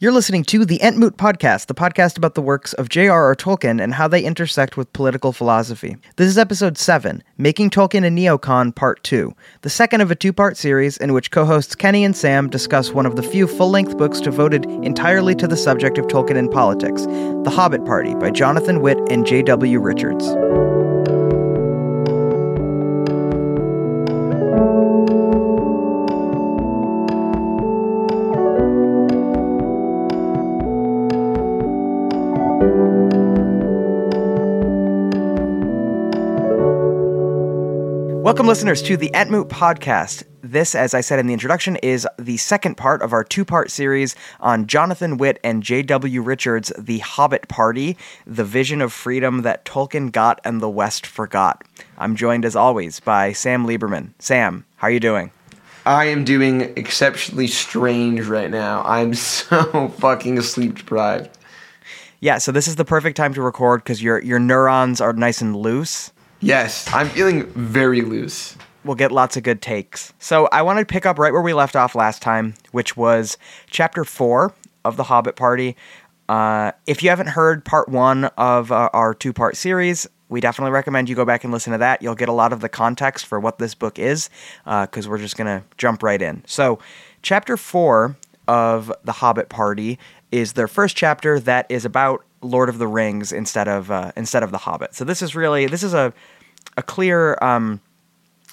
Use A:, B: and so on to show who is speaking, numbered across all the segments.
A: You're listening to the Entmoot Podcast, the podcast about the works of J.R.R. Tolkien and how they intersect with political philosophy. This is episode 7, Making Tolkien a Neocon Part 2, the second of a two part series in which co hosts Kenny and Sam discuss one of the few full length books devoted entirely to the subject of Tolkien and politics The Hobbit Party by Jonathan Witt and J.W. Richards. Welcome, listeners, to the Entmoot podcast. This, as I said in the introduction, is the second part of our two part series on Jonathan Witt and J.W. Richards' The Hobbit Party, the vision of freedom that Tolkien got and the West forgot. I'm joined, as always, by Sam Lieberman. Sam, how are you doing?
B: I am doing exceptionally strange right now. I'm so fucking sleep deprived.
A: Yeah, so this is the perfect time to record because your your neurons are nice and loose.
B: Yes, I'm feeling very loose.
A: We'll get lots of good takes. So I want to pick up right where we left off last time, which was chapter four of the Hobbit Party. Uh, if you haven't heard part one of uh, our two part series, we definitely recommend you go back and listen to that. You'll get a lot of the context for what this book is, because uh, we're just going to jump right in. So, chapter four of The Hobbit Party is their first chapter that is about Lord of the Rings instead of uh, instead of The Hobbit. So this is really this is a a clear um,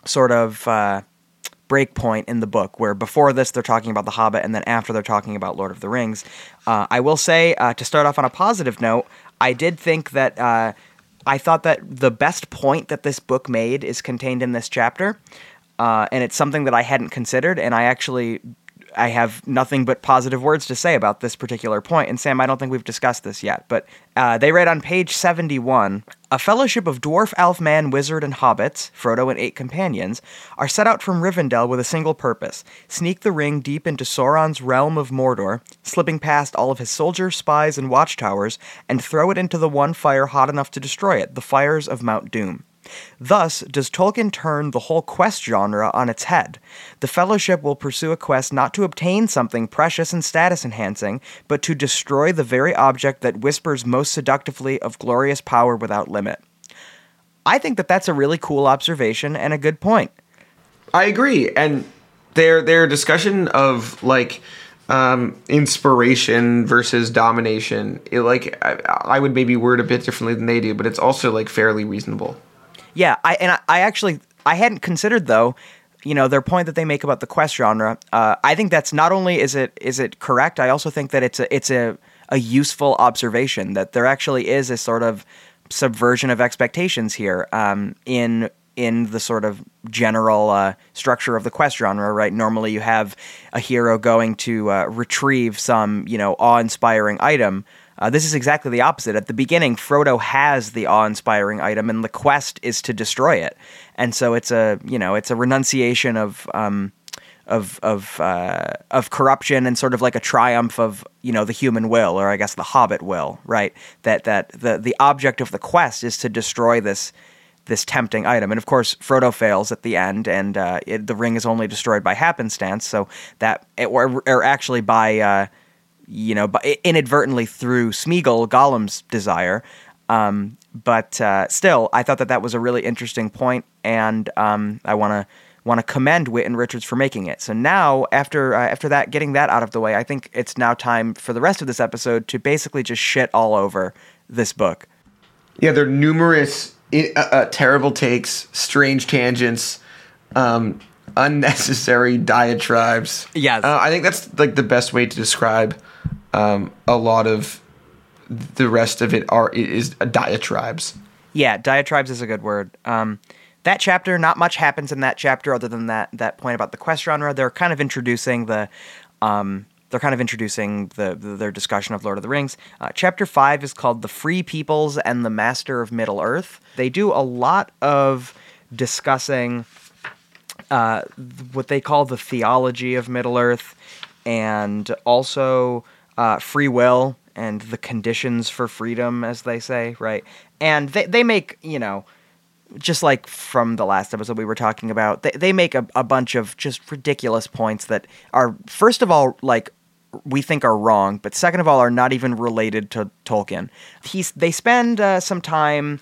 A: sort of uh, break point in the book where before this they're talking about The Hobbit and then after they're talking about Lord of the Rings. Uh, I will say uh, to start off on a positive note, I did think that. Uh, I thought that the best point that this book made is contained in this chapter, uh, and it's something that I hadn't considered, and I actually I have nothing but positive words to say about this particular point. And Sam, I don't think we've discussed this yet, but uh, they write on page 71 A fellowship of dwarf, elf, man, wizard, and hobbits, Frodo and eight companions, are set out from Rivendell with a single purpose sneak the ring deep into Sauron's realm of Mordor, slipping past all of his soldiers, spies, and watchtowers, and throw it into the one fire hot enough to destroy it, the fires of Mount Doom. Thus, does Tolkien turn the whole quest genre on its head. The Fellowship will pursue a quest not to obtain something precious and status enhancing, but to destroy the very object that whispers most seductively of glorious power without limit. I think that that's a really cool observation and a good point.
B: I agree, and their their discussion of like um, inspiration versus domination, it like I, I would maybe word a bit differently than they do, but it's also like fairly reasonable.
A: Yeah, I and I, I actually I hadn't considered though you know their point that they make about the quest genre. Uh, i think that's not only is it is it correct i also think that it's a it's a, a useful observation that there actually is a sort of subversion of expectations here um, in in the sort of general uh, structure of the quest genre right? Normally you have a hero going to uh, retrieve some you know awe-inspiring item uh, this is exactly the opposite. At the beginning, Frodo has the awe-inspiring item, and the quest is to destroy it. And so it's a you know it's a renunciation of um, of of uh, of corruption and sort of like a triumph of you know the human will, or I guess the Hobbit will, right? That that the the object of the quest is to destroy this this tempting item. And of course, Frodo fails at the end, and uh, it, the ring is only destroyed by happenstance. So that, or, or actually by uh, you know, but inadvertently through Smeagol, Gollum's desire. Um, but uh, still, I thought that that was a really interesting point, and um, I want to want to commend Witt and Richards for making it. So now, after uh, after that, getting that out of the way, I think it's now time for the rest of this episode to basically just shit all over this book.
B: Yeah, there are numerous uh, uh, terrible takes, strange tangents, um, unnecessary diatribes.
A: Yes,
B: uh, I think that's like the best way to describe um, a lot of the rest of it are is diatribes.
A: Yeah, diatribes is a good word. Um, that chapter, not much happens in that chapter other than that that point about the quest genre. They're kind of introducing the. Um, they're kind of introducing the, the, their discussion of Lord of the Rings. Uh, chapter five is called "The Free Peoples and the Master of Middle Earth." They do a lot of discussing uh, what they call the theology of Middle Earth, and also uh, free will and the conditions for freedom, as they say, right? And they, they make, you know, just like from the last episode we were talking about, they, they make a, a bunch of just ridiculous points that are, first of all, like we think are wrong, but second of all are not even related to Tolkien. He's they spend uh, some time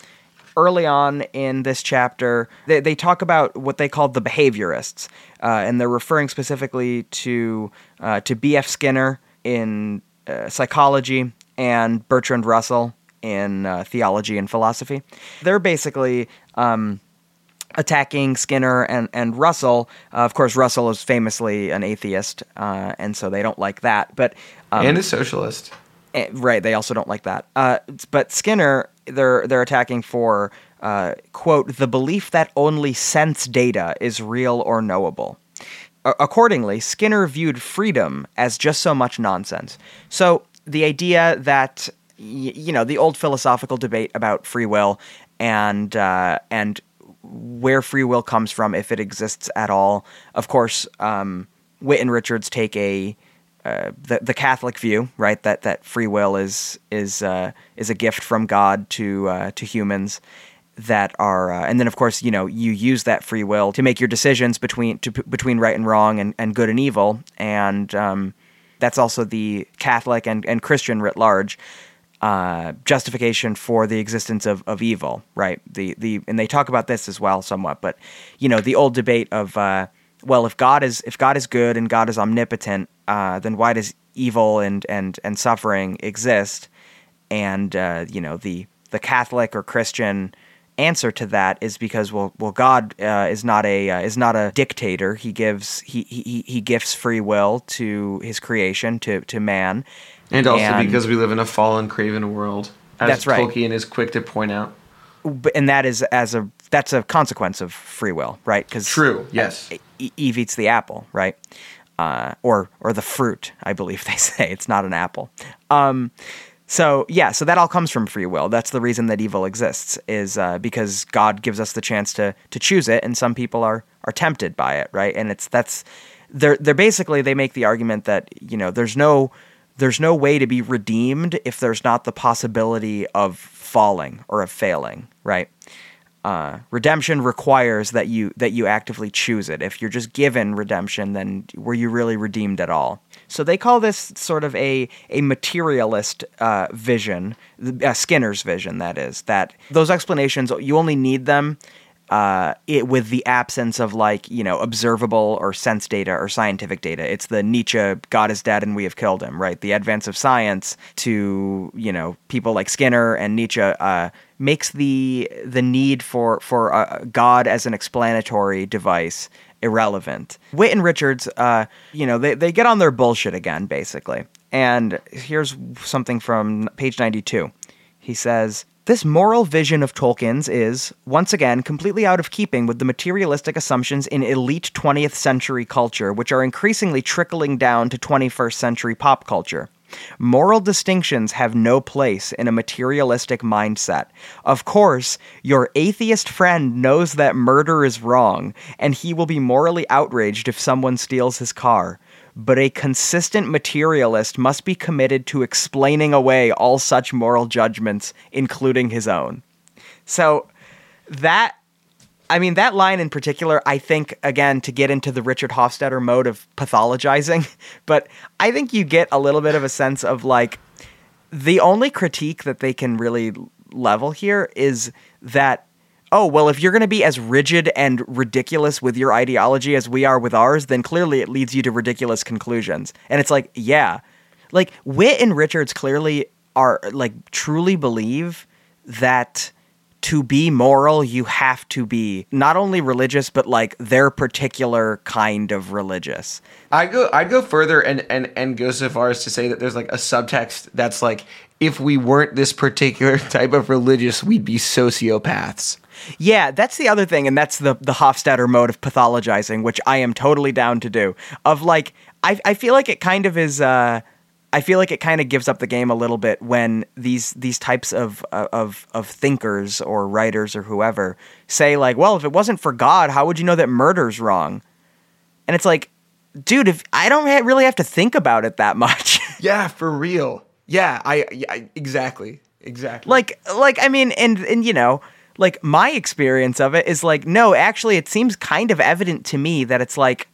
A: early on in this chapter. They, they talk about what they call the behaviorists, uh, and they're referring specifically to uh, to B.F. Skinner in uh, psychology and Bertrand Russell in uh, theology and philosophy. They're basically um, attacking Skinner and, and Russell. Uh, of course, Russell is famously an atheist, uh, and so they don't like that. But um,
B: and a socialist.
A: eh, right, they also don't like that. Uh, but Skinner, they're they're attacking for uh, quote the belief that only sense data is real or knowable. Accordingly, Skinner viewed freedom as just so much nonsense. So the idea that you know the old philosophical debate about free will and uh, and where free will comes from, if it exists at all. Of course, um, Witt and Richards take a uh, the the Catholic view, right? That that free will is is uh, is a gift from God to uh, to humans that are, uh, and then of course you know you use that free will to make your decisions between to, between right and wrong and, and good and evil, and um, that's also the Catholic and, and Christian writ large uh, justification for the existence of, of evil, right? The the and they talk about this as well somewhat, but you know the old debate of uh, well, if God is if God is good and God is omnipotent, uh, then why does evil and and and suffering exist? And uh, you know the the Catholic or Christian answer to that is because well well God uh, is not a uh, is not a dictator. He gives he, he he gifts free will to his creation to to man.
B: And also
A: And-
B: because we live in a fallen, craven world. As
A: That's right.
B: Tolkien is quick to point out.
A: and that is as a that's a consequence of free will, right? Because
B: True, yes.
A: Eve eats the apple, right? Uh, or or the fruit, I believe they say it's not an apple. Um, so yeah, so that all comes from free will. That's the reason that evil exists is uh, because God gives us the chance to to choose it, and some people are are tempted by it, right? And it's that's they're they're basically they make the argument that you know there's no there's no way to be redeemed if there's not the possibility of falling or of failing, right? Uh, redemption requires that you that you actively choose it. If you're just given redemption, then were you really redeemed at all? So they call this sort of a a materialist uh, vision, uh, Skinner's vision. That is that those explanations you only need them uh, it with the absence of like you know observable or sense data or scientific data. It's the Nietzsche "God is dead and we have killed him," right? The advance of science to you know people like Skinner and Nietzsche uh, makes the the need for for uh, God as an explanatory device irrelevant. Witt and Richards, uh, you know, they they get on their bullshit again, basically. And here's something from page ninety two. He says, This moral vision of Tolkien's is, once again, completely out of keeping with the materialistic assumptions in elite 20th century culture, which are increasingly trickling down to 21st century pop culture. Moral distinctions have no place in a materialistic mindset. Of course, your atheist friend knows that murder is wrong, and he will be morally outraged if someone steals his car but a consistent materialist must be committed to explaining away all such moral judgments, including his own. So that I mean that line in particular, I think again to get into the Richard Hofstadter mode of pathologizing, but I think you get a little bit of a sense of like the only critique that they can really level here is that oh well if you're going to be as rigid and ridiculous with your ideology as we are with ours then clearly it leads you to ridiculous conclusions. And it's like yeah. Like Witt and richards clearly are like truly believe that to be moral you have to be not only religious but like their particular kind of religious
B: I go I'd go further and, and and go so far as to say that there's like a subtext that's like if we weren't this particular type of religious, we'd be sociopaths.
A: Yeah, that's the other thing, and that's the the Hofstadter mode of pathologizing, which I am totally down to do. Of like, I I feel like it kind of is. Uh, I feel like it kind of gives up the game a little bit when these these types of uh, of of thinkers or writers or whoever say like, well, if it wasn't for God, how would you know that murder's wrong? And it's like, dude, if I don't really have to think about it that much.
B: Yeah, for real. Yeah, I, yeah, exactly. Exactly.
A: like like i mean and and you know like my experience of it is like no actually it seems kind of evident to me that it's like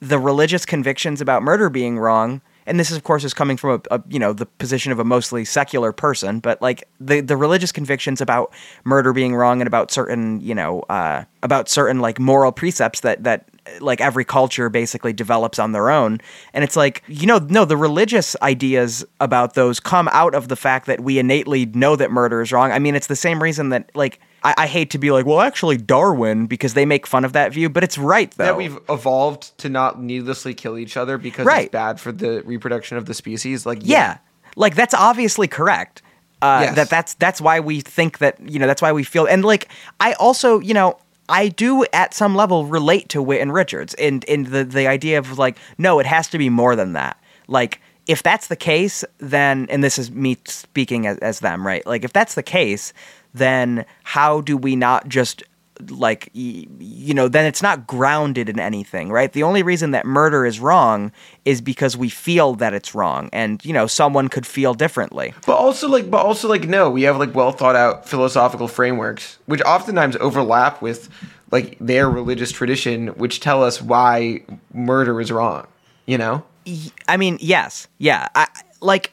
A: the religious convictions about murder being wrong and this is of course is coming from a, a you know the position of a mostly secular person, but like the the religious convictions about murder being wrong and about certain you know uh, about certain like moral precepts that that like every culture basically develops on their own. And it's like, you know, no, the religious ideas about those come out of the fact that we innately know that murder is wrong. I mean, it's the same reason that, like, I, I hate to be like, well, actually, Darwin, because they make fun of that view, but it's right, though.
B: That we've evolved to not needlessly kill each other because
A: Right.
B: it's bad for the reproduction of the species. Like,
A: yeah. Like, that's obviously correct. Uh,
B: Yes.
A: That that's that's why we think that you know that's why we feel and like I also you know I do at some level relate to Witt and Richards and in the the idea of like no it has to be more than that like if that's the case then and this is me speaking as, as them right like if that's the case then how do we not just like you know then it's not grounded in anything right the only reason that murder is wrong is because we feel that it's wrong and you know someone could feel differently
B: But also like but also like no, we have like well thought out philosophical frameworks which oftentimes overlap with like their religious tradition which tell us why murder is wrong, you know?
A: I mean, yes, yeah. I like.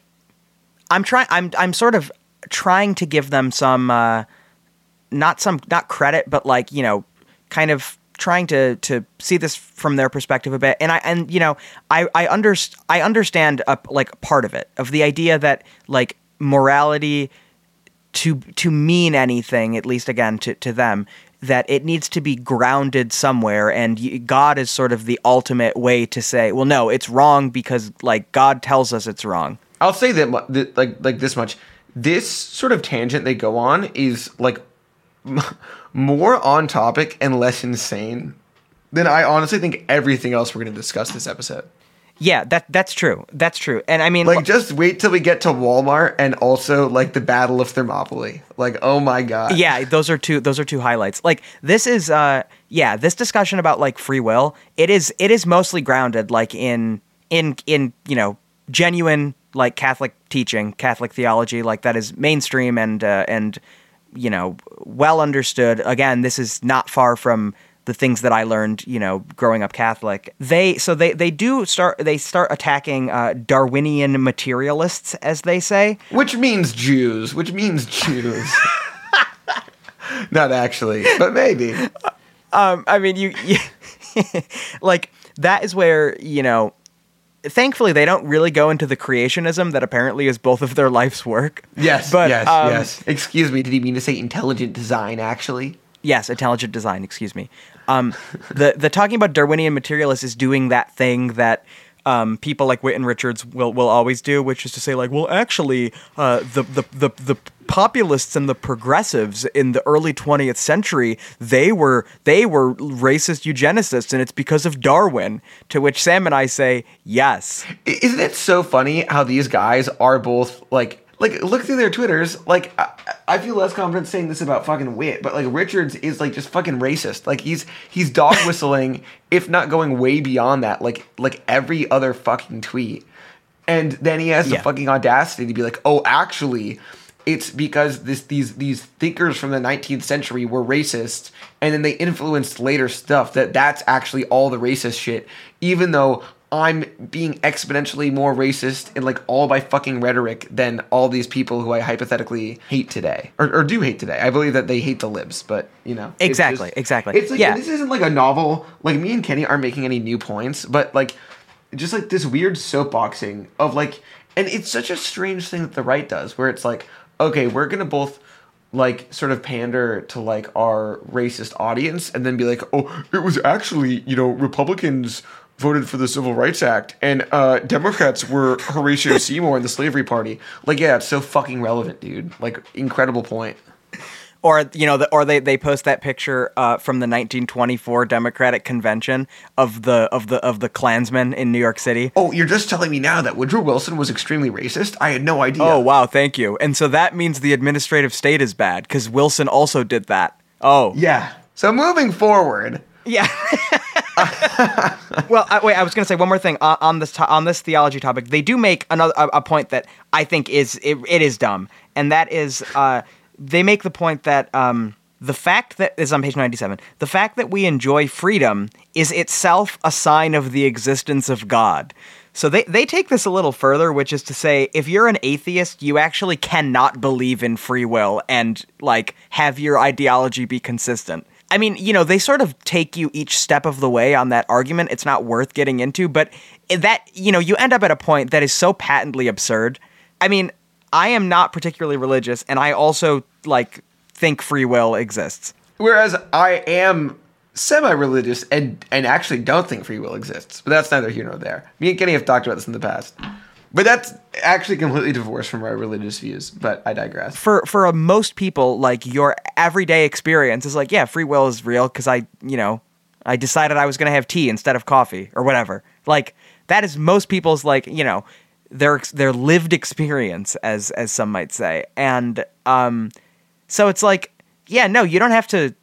A: I'm trying. I'm. I'm sort of trying to give them some, uh, not some, not credit, but like you know, kind of trying to to see this from their perspective a bit. And I and you know, I I underst I understand a, like part of it of the idea that like morality to to mean anything, at least again to to them, that it needs to be grounded somewhere, and God is sort of the ultimate way to say, well, no, it's wrong because like God tells us it's wrong.
B: I'll say that like like this much. This sort of tangent they go on is like more on topic and less insane than I honestly think everything else we're going to discuss this episode.
A: Yeah, that that's true. That's true. And I mean,
B: Like just wait till we get to Walmart and also like the Battle of Thermopylae. Like oh my god.
A: yeah those are two those are two highlights like this is uh yeah this discussion about like free will it is it is mostly grounded like in in in you know genuine like catholic teaching catholic theology like that is mainstream and uh, and you know well understood again this is not far from the things that I learned, you know, growing up Catholic. They so they they do start they start attacking uh, Darwinian materialists, as they say.
B: Which means Jews. Which means Jews. Not actually, but maybe.
A: um, I mean, you, you like that is where you know. Thankfully, they don't really go into the creationism that apparently is both of their life's work.
B: Yes.
A: but
B: yes.
A: um,
B: yes. Excuse me. Did he mean to say intelligent design? Actually.
A: Yes, intelligent design. Excuse me. Um, the the talking about Darwinian materialists is doing that thing that um, people like and Richards will will always do, which is to say, like, well, actually, uh, the, the the the populists and the progressives in the early 20th century they were they were racist eugenicists and it's because of darwin to which sam and i say yes.
B: Isn't it so funny how these guys are both like like look through their twitters like I, feel less confident saying this about fucking Witt but like richards is like just fucking racist. Like he's he's dog whistling if not going way beyond that like like every other fucking tweet. And then he has the fucking audacity to be like oh actually it's because this these these thinkers from the 19th century were racist and then they influenced later stuff that that's actually all the racist shit even though i'm being exponentially more racist in like all my fucking rhetoric than all these people who i hypothetically hate today or, or do hate today i believe that they hate the libs but you know it's
A: Exactly,
B: just-
A: exactly.
B: it's like
A: Yeah.
B: this isn't like a novel like me and kenny aren't making any new points but like just like this weird soapboxing of like and it's such a strange thing that the right does where it's like okay we're gonna both like sort of pander to like our racist audience and then be like oh it was actually you know republicans voted for the civil rights act and uh democrats were horatio seymour and the slavery party. Like yeah it's so fucking relevant dude. Like incredible point.
A: Or you know the, or they, they post that picture uh, from the 1924 democratic convention of the of the of the klansmen in new york city.
B: Oh you're just telling me now that woodrow wilson was extremely racist? I had no idea.
A: Oh wow, thank you. And so that means the administrative state is bad because Wilson also did that. Oh.
B: Yeah. So moving forward.
A: Yeah. well, I, wait. I was going to say one more thing on, on this to- on this theology topic. They do make another a, a point that I think is it, it is dumb, and that is uh, they make the point that um, the fact that is on page ninety seven. The fact that we enjoy freedom is itself a sign of the existence of God. So they, they take this a little further, which is to say, if you're an atheist, you actually cannot believe in free will and like have your ideology be consistent. I mean, you know, they sort of take you each step of the way on that argument. It's not worth getting into, but that, you know, you end up at a point that is so patently absurd. I mean, I am not particularly religious, and I also like think free will exists.
B: Whereas I am semi-religious and and actually don't think free will exists. But that's neither here nor there. Me and Kenny have talked about this in the past. But that's actually completely divorced from my religious views. But I digress.
A: For for most people, like your everyday experience is like, yeah, free will is real because I, you know, I decided I was going to have tea instead of coffee or whatever. Like that is most people's like, you know, their their lived experience as as some might say. And um so it's like, yeah, no, you don't have to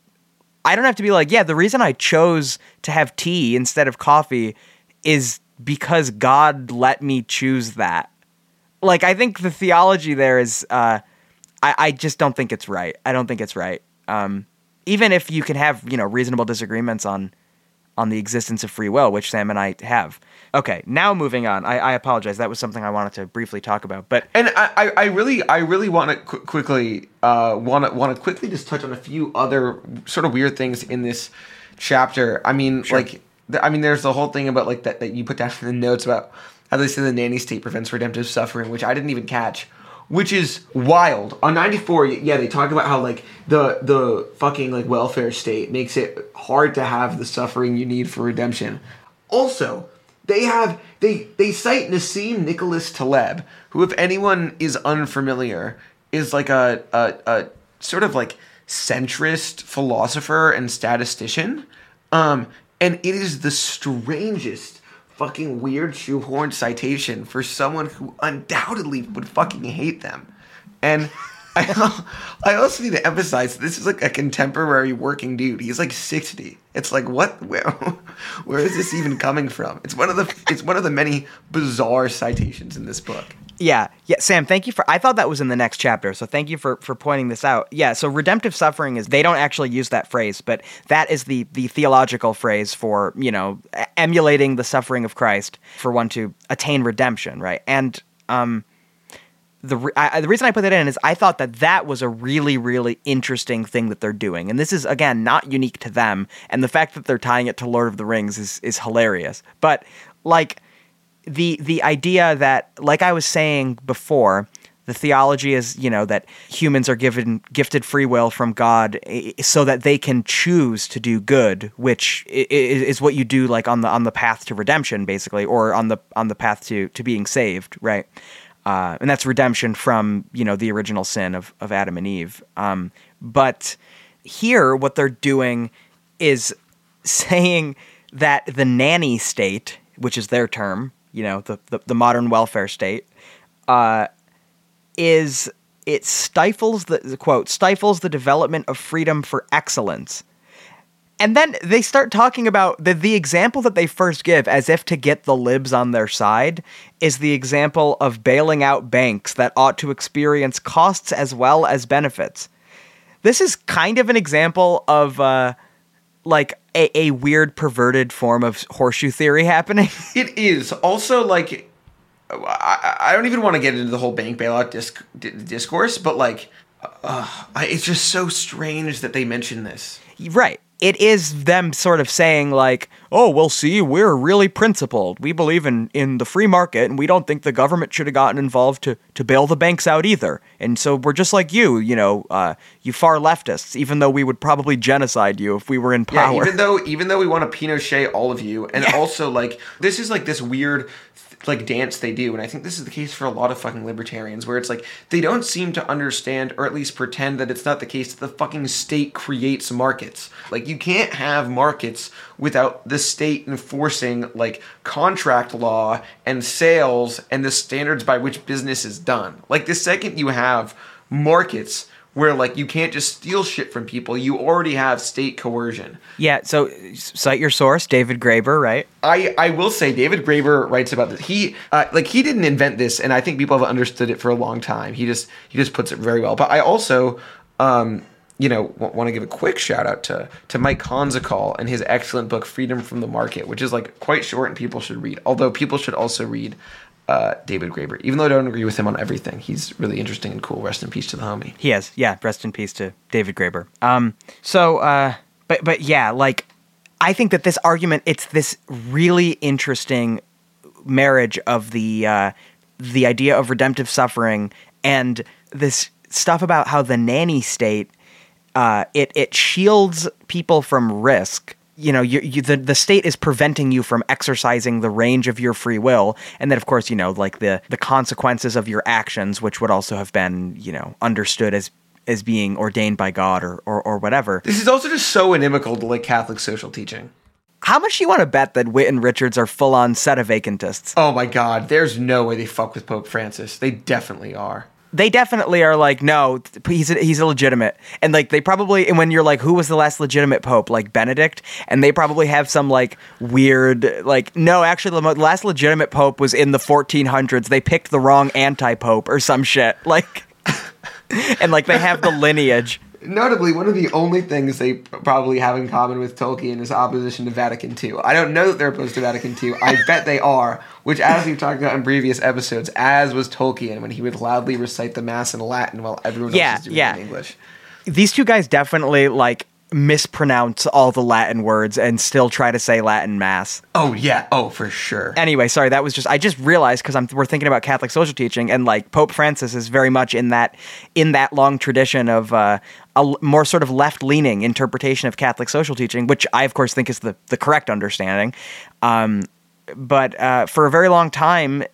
A: I don't have to be like, yeah, the reason I chose to have tea instead of coffee is because God let me choose that. Like, I think the theology there is, uh, I, I just don't think it's right. I don't think it's right. Um, even if you can have, you know, reasonable disagreements on, on the existence of free will, which Sam and I have. Okay, now moving on. I, I apologize. That was something I wanted to briefly talk about, but
B: and I, I really I really want to qu- quickly uh want to want to quickly just touch on a few other sort of weird things in this chapter. I mean, sure. like I mean, there's the whole thing about like that that you put down in the notes about how they say the nanny state prevents redemptive suffering, which I didn't even catch which is wild. On 94, yeah, they talk about how like the the fucking like welfare state makes it hard to have the suffering you need for redemption. Also, they have they they cite Nassim Nicholas Taleb, who, if anyone is unfamiliar, is like a a, a sort of like centrist philosopher and statistician. Um, and it is the strangest fucking weird shoehorned citation for someone who undoubtedly would fucking hate them. And I, I also need to emphasize this is like a contemporary working dude. He's like 60. It's like what where where is this even coming from? It's one of the it's one of the many bizarre citations in this book.
A: Yeah. Yeah, Sam, thank you for I thought that was in the next chapter. So thank you for for pointing this out. Yeah, so redemptive suffering is they don't actually use that phrase, but that is the the theological phrase for, you know, emulating the suffering of Christ for one to attain redemption, right? And um the re- I, the reason I put that in is I thought that that was a really really interesting thing that they're doing, and this is again not unique to them, and the fact that they're tying it to Lord of the Rings is is hilarious. But like the the idea that, like I was saying before, the theology is you know that humans are given gifted free will from God so that they can choose to do good, which is what you do like on the on the path to redemption, basically, or on the on the path to to being saved, right? uh, and that's redemption from you know the original sin of of Adam and Eve. Um, but here, what they're doing is saying that the nanny state, which is their term, you know, the the, the modern welfare state, uh, is it stifles the quote stifles the development of freedom for excellence and then they start talking about the, the example that they first give, as if to get the libs on their side, is the example of bailing out banks that ought to experience costs as well as benefits. This is kind of an example of uh, like a, a weird, perverted form of horseshoe theory happening.
B: It is also like I, I don't even want to get into the whole bank bailout disc, discourse, but like uh, it's just so strange that they mention this.
A: Right it is them sort of saying like, "Oh, well, see, we're really principled. We believe in in the free market, and we don't think the government should have gotten involved to to bail the banks out either. And so we're just like you, you know, uh, you far leftists. Even though we would probably genocide you if we were in power.
B: Yeah, even though even though we want to Pinochet all of you, and yeah. also like this is like this weird like dance they do and i think this is the case for a lot of fucking libertarians where it's like they don't seem to understand or at least pretend that it's not the case that the fucking state creates markets. Like you can't have markets without the state enforcing like contract law and sales and the standards by which business is done. Like the second you have markets where like you can't just steal shit from people. You already have state coercion.
A: Yeah. So cite your source, David Graeber, right?
B: I I will say David Graeber writes about this. He uh, like he didn't invent this, and I think people have understood it for a long time. He just he just puts it very well. But I also um you know, w- want to give a quick shout out to to Mike Konczal and his excellent book Freedom from the Market, which is like quite short and people should read. Although people should also read uh, David Graeber, even though I don't agree with him on everything. He's really interesting and cool. Rest in peace to the homie.
A: He is, yeah. Rest in peace to David Graeber. Um, so, uh, but but yeah, like I think that this argument, it's this really interesting marriage of the uh, the idea of redemptive suffering and this stuff about how the nanny state uh, it it shields people from risk. You know, you, you, the the state is preventing you from exercising the range of your free will, and then of course, you know, like the the consequences of your actions, which would also have been, you know, understood as as being ordained by God or or, or whatever.
B: This is also just so inimical to like Catholic social teaching.
A: How much do you want to bet that Witt and Richards are full on sedevacantists?
B: Oh my god, there's no way they fuck with Pope Francis. They definitely are.
A: They definitely are like no he's a, he's illegitimate and like they probably and when you're like who was the last legitimate pope? Like benedict? And they probably have some like weird like no actually the last legitimate pope was in the 1400s they picked the wrong anti-pope or some shit like and like they have the lineage
B: Notably, one of the only things they probably have in common with Tolkien is opposition to Vatican II. I don't know that they're opposed to Vatican II. I bet they are, which, as we've talked about in previous episodes, as was Tolkien when he would loudly recite the Mass in Latin while everyone
A: Yeah,
B: else is doing
A: yeah.
B: it in English.
A: these two guys definitely like mispronounce all the latin words and still try to say latin mass
B: Oh, yeah. Oh, for sure.
A: anyway, sorry, that was just I just realized because I'm we're thinking about Catholic social teaching and like Pope Francis is very much in that in that long tradition of uh, a more sort of left leaning interpretation of Catholic social teaching, which I of course think is the the correct understanding. Um, but uh, for a very long time,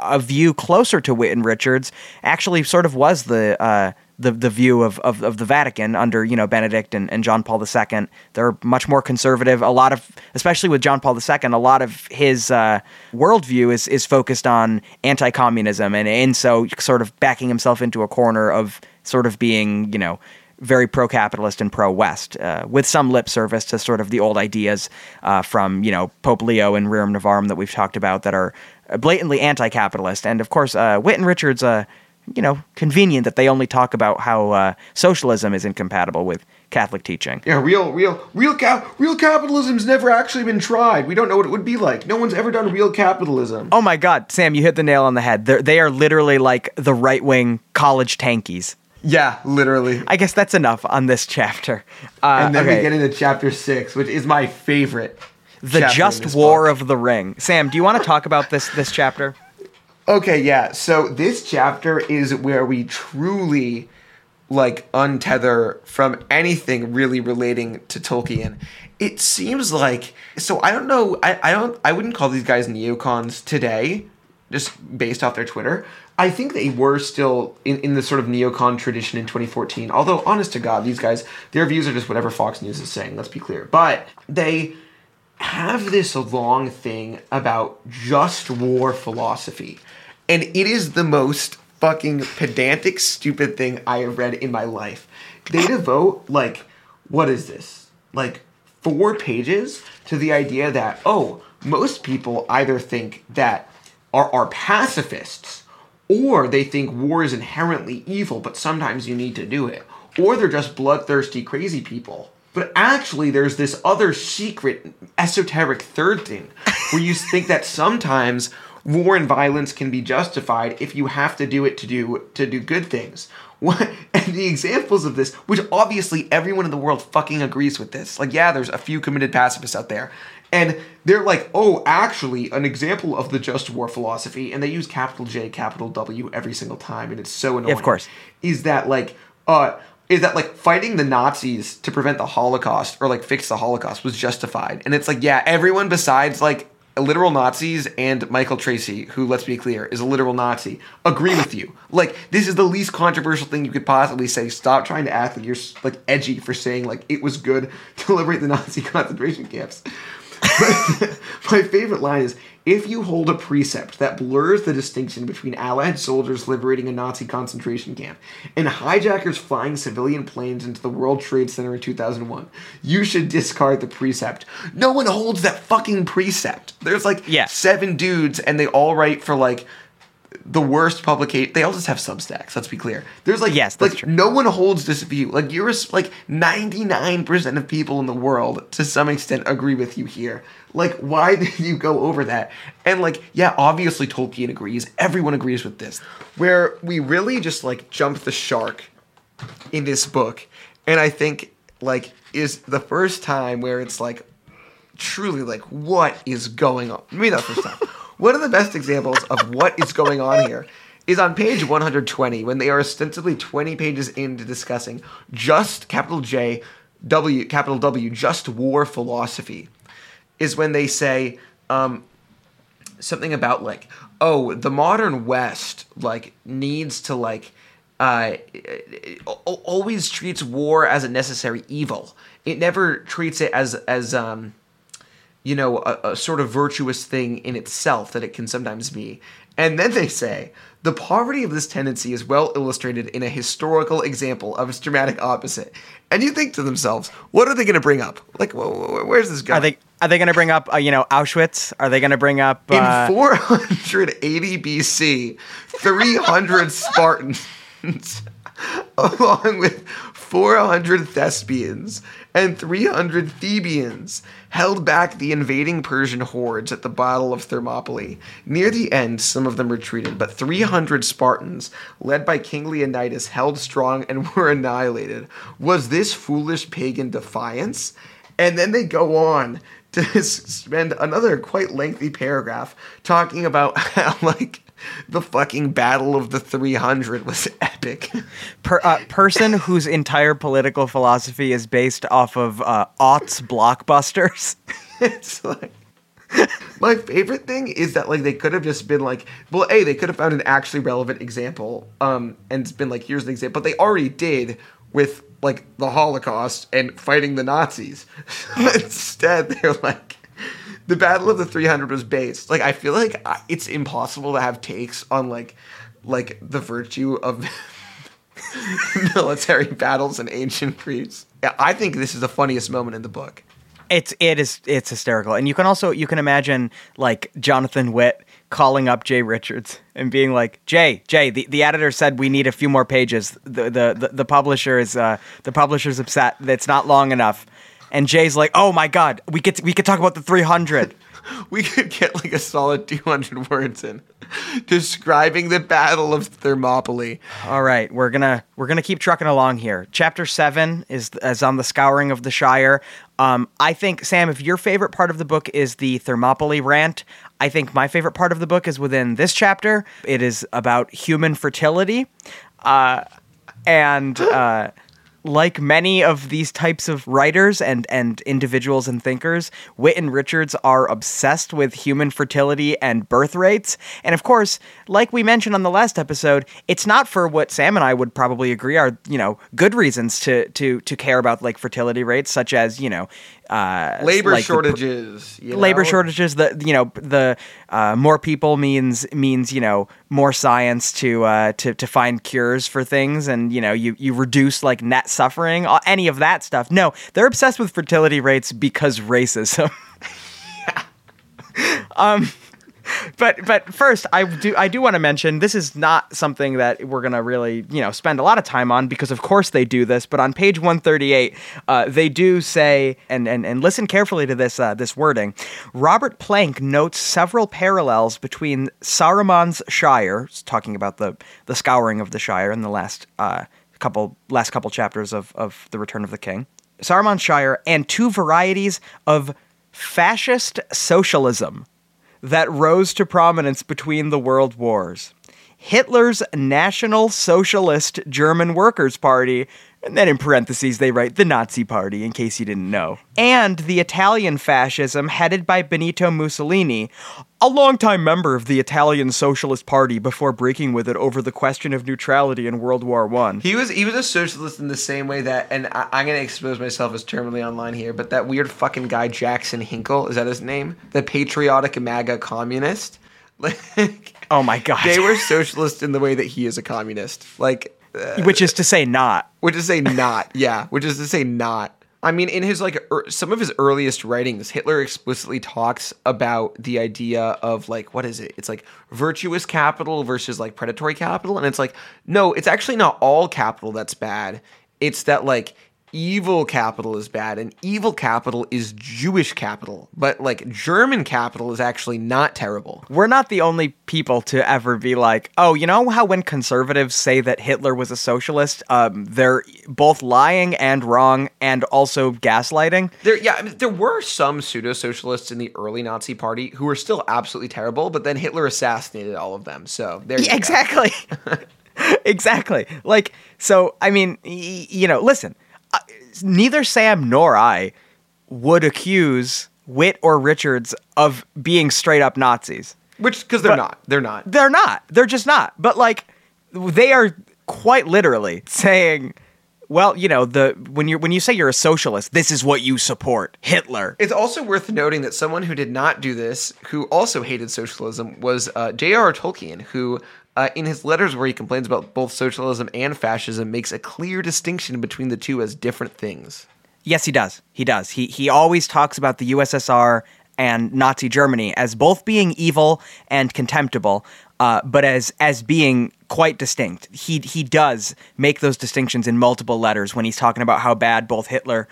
A: a view closer to and Richards actually sort of was the uh, the the view of, of, of the Vatican under you know Benedict and, and John Paul II. They're much more conservative. A lot of, especially with John Paul II, a lot of his uh, worldview is is focused on anti-communism and and so sort of backing himself into a corner of sort of being you know very pro-capitalist and pro-West, uh, with some lip service to sort of the old ideas uh, from you know Pope Leo and Rerum Novarum that we've talked about that are blatantly anti-capitalist. And of course, uh, and Richards, uh, you know, convenient that they only talk about how uh, socialism is incompatible with Catholic teaching.
B: Yeah, real, real, real, cap, real capitalism's never actually been tried. We don't know what it would be like. No one's ever done real capitalism.
A: Oh my God, Sam, you hit the nail on the head. They're, they are literally like the right-wing college tankies.
B: Yeah, literally.
A: I guess that's enough on this chapter. Uh,
B: and then
A: okay.
B: we get into chapter six, which is my favorite.
A: the just war
B: book.
A: of the ring. Sam, do you want to talk about this this chapter?
B: Okay, yeah. So this chapter is where we truly like untether from anything really relating to Tolkien. It seems like so I don't know I, I don't I wouldn't call these guys neocons today, just based off their Twitter. I think they were still in, in the sort of neocon tradition in 2014. Although, honest to God, these guys, their views are just whatever Fox News is saying, let's be clear. But they have this long thing about just war philosophy. And it is the most fucking pedantic, stupid thing I have read in my life. They devote, like, what is this? Like, four pages to the idea that, oh, most people either think that are, are pacifists or they think war is inherently evil, but sometimes you need to do it. Or they're just bloodthirsty, crazy people. But actually, there's this other secret, esoteric third thing where you think that sometimes war and violence can be justified if you have to do it to do to do good things. What, and the examples of this, which obviously everyone in the world fucking agrees with this. Like, yeah, there's a few committed pacifists out there. And they're like, oh, actually, an example of the just war philosophy, and they use capital J, capital W every single time, and it's so annoying.
A: of course.
B: Is that like, uh, is that like fighting the Nazis to prevent the Holocaust or like fix the Holocaust was justified? And it's like, yeah, everyone besides like literal Nazis and Michael Tracey, who, let's be clear, is a literal Nazi, agree with you. Like, this is the least controversial thing you could possibly say. Stop trying to act like you're like edgy for saying like it was good to liberate the Nazi concentration camps. My favorite line is if you hold a precept that blurs the distinction between Allied soldiers liberating a Nazi concentration camp and hijackers flying civilian planes into the World Trade Center in 2001, you should discard the precept. No one holds that fucking precept. There's like
A: Yeah.
B: seven dudes and they all write for like the worst publication. They all just have Substacks. Let's be clear. There's like
A: Yes, that's
B: like
A: true.
B: no one holds this view. Like you're like 99% of people in the world to some extent agree with you here. Like why did you go over that? And like yeah, obviously Tolkien agrees. Everyone agrees with this. Where we really just like jump the shark in this book and I think like is the first time where it's like truly like what is going on maybe not the first time one of the best examples of what is going on here is on page 120 when they are ostensibly 20 pages into discussing just capital j w capital w just war philosophy is when they say um, something about like oh the modern west like needs to like uh al- al- always treats war as a necessary evil. It never treats it as as um you know a, a sort of virtuous thing in itself that it can sometimes be. And then they say the poverty of this tendency is well illustrated in a historical example of its dramatic opposite. And you think to themselves what are they going to bring up? Like wh- wh- where's this going
A: Are they are they going to bring up uh, you know Auschwitz? Are they going to bring up
B: in
A: uh,
B: 480 BC, 300 Spartans, along with 400 Thespians and 300 Thebians, held back the invading Persian hordes at the Battle of Thermopylae. Near the end, some of them retreated, but 300 Spartans, led by King Leonidas, held strong and were annihilated. Was this foolish pagan defiance? And then they go on to spend another quite lengthy paragraph talking about how, like, the fucking Battle of the 300 was epic.
A: per, uh, person whose entire political philosophy is based off of uh, aughts blockbusters?
B: it's like. My favorite thing is that like they could have just been like, well, a they could have found an actually relevant example, um, and it's been like, here's an example. But they already did with like the Holocaust and fighting the Nazis. Instead, they're like, the Battle of the 300 was based. Like, I feel like I- it's impossible to have takes on like, like the virtue of military battles in ancient Greece. I think this is the funniest moment in the book.
A: It's it is it's hysterical, and you can also you can imagine like Jonathan Witt calling up Jay Richards and being like, Jay, Jay, the, the editor said we need a few more pages. The the the, the publisher is uh, the publisher's upset it's not long enough, and Jay's like, oh my god, we could we could talk about the three hundred.
B: we could get like a solid 200 words in describing the battle of thermopylae
A: All right, we're gonna we're gonna keep trucking along here. Chapter seven is is on the scouring of the Shire. Um, I think Sam, if your favorite part of the book is the Thermopylae rant, I think my favorite part of the book is within this chapter. It is about human fertility, uh, and uh, like many of these types of writers and and individuals and thinkers, Witt and Richards are obsessed with human fertility and birth rates. And of course, like we mentioned on the last episode, it's not for what Sam and I would probably agree are you know good reasons to to to care about like fertility rates, such as you know uh,
B: labor
A: like
B: shortages
A: labor
B: know?
A: shortages the you know the uh, more people means means you know more science to uh, to to find cures for things and you know you you reduce like net suffering any of that stuff. No they're obsessed with fertility rates because racism. Um but but first I do I do want to mention this is not something that we're gonna really you know spend a lot of time on because of course they do this. But on page 138 uh, they do say and, and and listen carefully to this uh, this wording. Robert Plank notes several parallels between Saruman's Shire talking about the the scouring of the Shire in the last uh, couple last couple chapters of of the Return of the King. Saruman's Shire and two varieties of fascist socialism that rose to prominence between the world wars. Hitler's National Socialist German Workers' Party, and then in parentheses they write the Nazi Party in case you didn't know, and the Italian fascism headed by Benito Mussolini, a longtime member of the Italian Socialist Party before breaking with it over the question of neutrality in World War One.
B: he was he was a socialist in the same way that and I, i'm gonna expose myself as terminally online here but that weird fucking guy jackson hinkle is that his name? The patriotic maga communist? Like
A: Oh my god.
B: they were socialist in the way that he is a communist like uh,
A: Which is to say not.
B: which is to say not yeah which is to say not I mean, in his like er, some of his earliest writings, Hitler explicitly talks about the idea of like what is it? It's like virtuous capital versus like predatory capital, and it's like no, it's actually not all capital that's bad. It's that like evil capital is bad and evil capital is Jewish capital, but like German capital is actually not terrible.
A: We're not the only people to ever be like, oh, you know how when conservatives say that Hitler was a socialist, um, they're both lying and wrong and also gaslighting?
B: There, yeah, I mean, there were some pseudo socialists in the early Nazi party who were still absolutely terrible, but then Hitler assassinated all of them. So there,
A: yeah, exactly. exactly. Like, so, I mean, y- you know, listen, neither Sam nor I would accuse Witt or Richards of being straight up Nazis.
B: Which, because they're
A: But-
B: not. They're not.
A: They're not. They're just not. But like they are quite literally saying, well, you know, the when you when you say you're a socialist, this is what you support. Hitler.
B: It's also worth noting that someone who did not do this, who also hated socialism, was uh, J.R.R. Tolkien, who, uh, in his letters where he complains about both socialism and fascism, makes a clear distinction between the two as different things.
A: Yes, he does. He does. He he always talks about the USSR and Nazi Germany as both being evil and contemptible, uh, but as as being quite distinct. He he does make those distinctions in multiple letters when he's talking about how bad both Hitler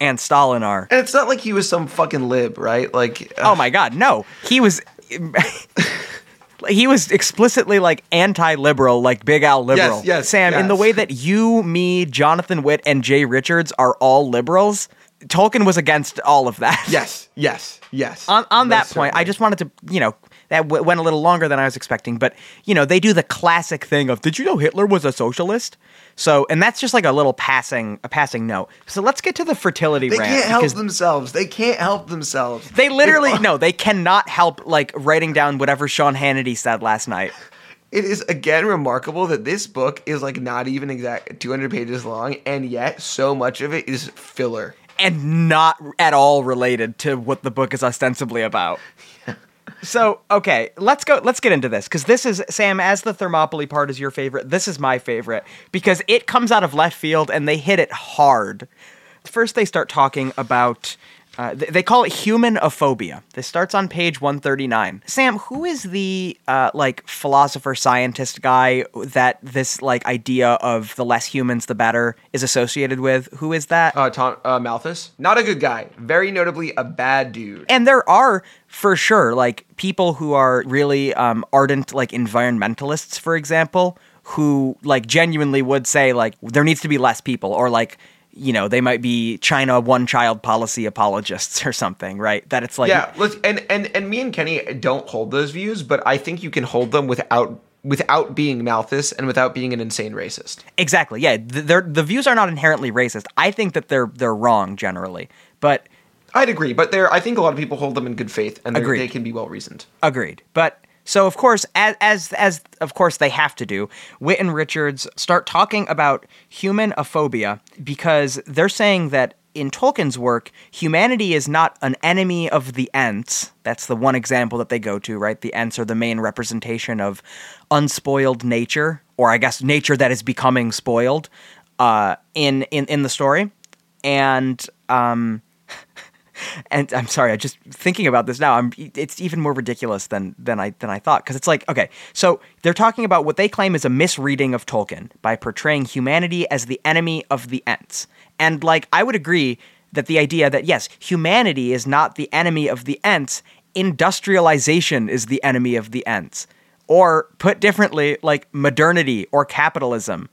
A: and Stalin are.
B: And it's not like he was some fucking lib, right? Like, uh,
A: Oh my god, no. He was he was explicitly like anti-liberal, like Big Al liberal.
B: Yes, yes,
A: Sam, in the way that you, me, Jonathan Witt, and Jay Richards are all liberals, Tolkien was against all of that.
B: yes, yes, yes.
A: on on that
B: Most
A: point, I just wanted to, you know, that w- went a little longer than I was expecting, but you know, they do the classic thing of, did you know Hitler was a socialist? So, and that's just like a little passing, a passing note. So let's get to the fertility
B: They can't help themselves. They can't help themselves.
A: they literally
B: It-
A: no, they cannot help like writing down whatever Sean Hannity said last night.
B: It is again remarkable that this book is like not even exact 200 pages long, and yet so much of it is filler.
A: and not at all related to what the book is ostensibly about. So, okay, let's go let's get into this cuz this is Sam as the Thermopylae part is your favorite. This is my favorite because it comes out of left field and they hit it hard. First they start talking about uh, th- they call it humanophobia. This starts on page 139. Sam, who is the uh, like philosopher scientist guy that this like idea of the less humans the better is associated with? Who is that?
B: Uh, Tom uh, Malthus, not a good guy. Very notably, a bad dude.
A: and there are for sure like people who are really um, ardent like environmentalists for example who like genuinely would say like there needs to be less people or like you know they might be china one child policy apologists or something right that it's like
B: yeah, let's and and and me and Kenny don't hold those views, but I think you can hold them without without being Malthus and without being an insane racist.
A: exactly yeah th- they're, the views are not inherently racist i think that they're they're wrong generally but
B: I'd agree, but there, I think a lot of people hold them in good faith, and they can be well reasoned.
A: Agreed. But so of course, as as as of course they have to do, Witt and Richards start talking about humanophobia because they're saying that in Tolkien's work, humanity is not an enemy of the Ents. That's the one example that they go to, right? The Ents are the main representation of unspoiled nature, or I guess nature that is becoming spoiled uh, in in in the story, and um, and I'm sorry, I just thinking about this now. I'm it's even more ridiculous than than I than I thought. Because it's like okay, so they're talking about what they claim is a misreading of Tolkien by portraying humanity as the enemy of the Ents, and like I would agree that the idea that yes, humanity is not the enemy of the Ents, industrialization is the enemy of the Ents, or put differently, like modernity or capitalism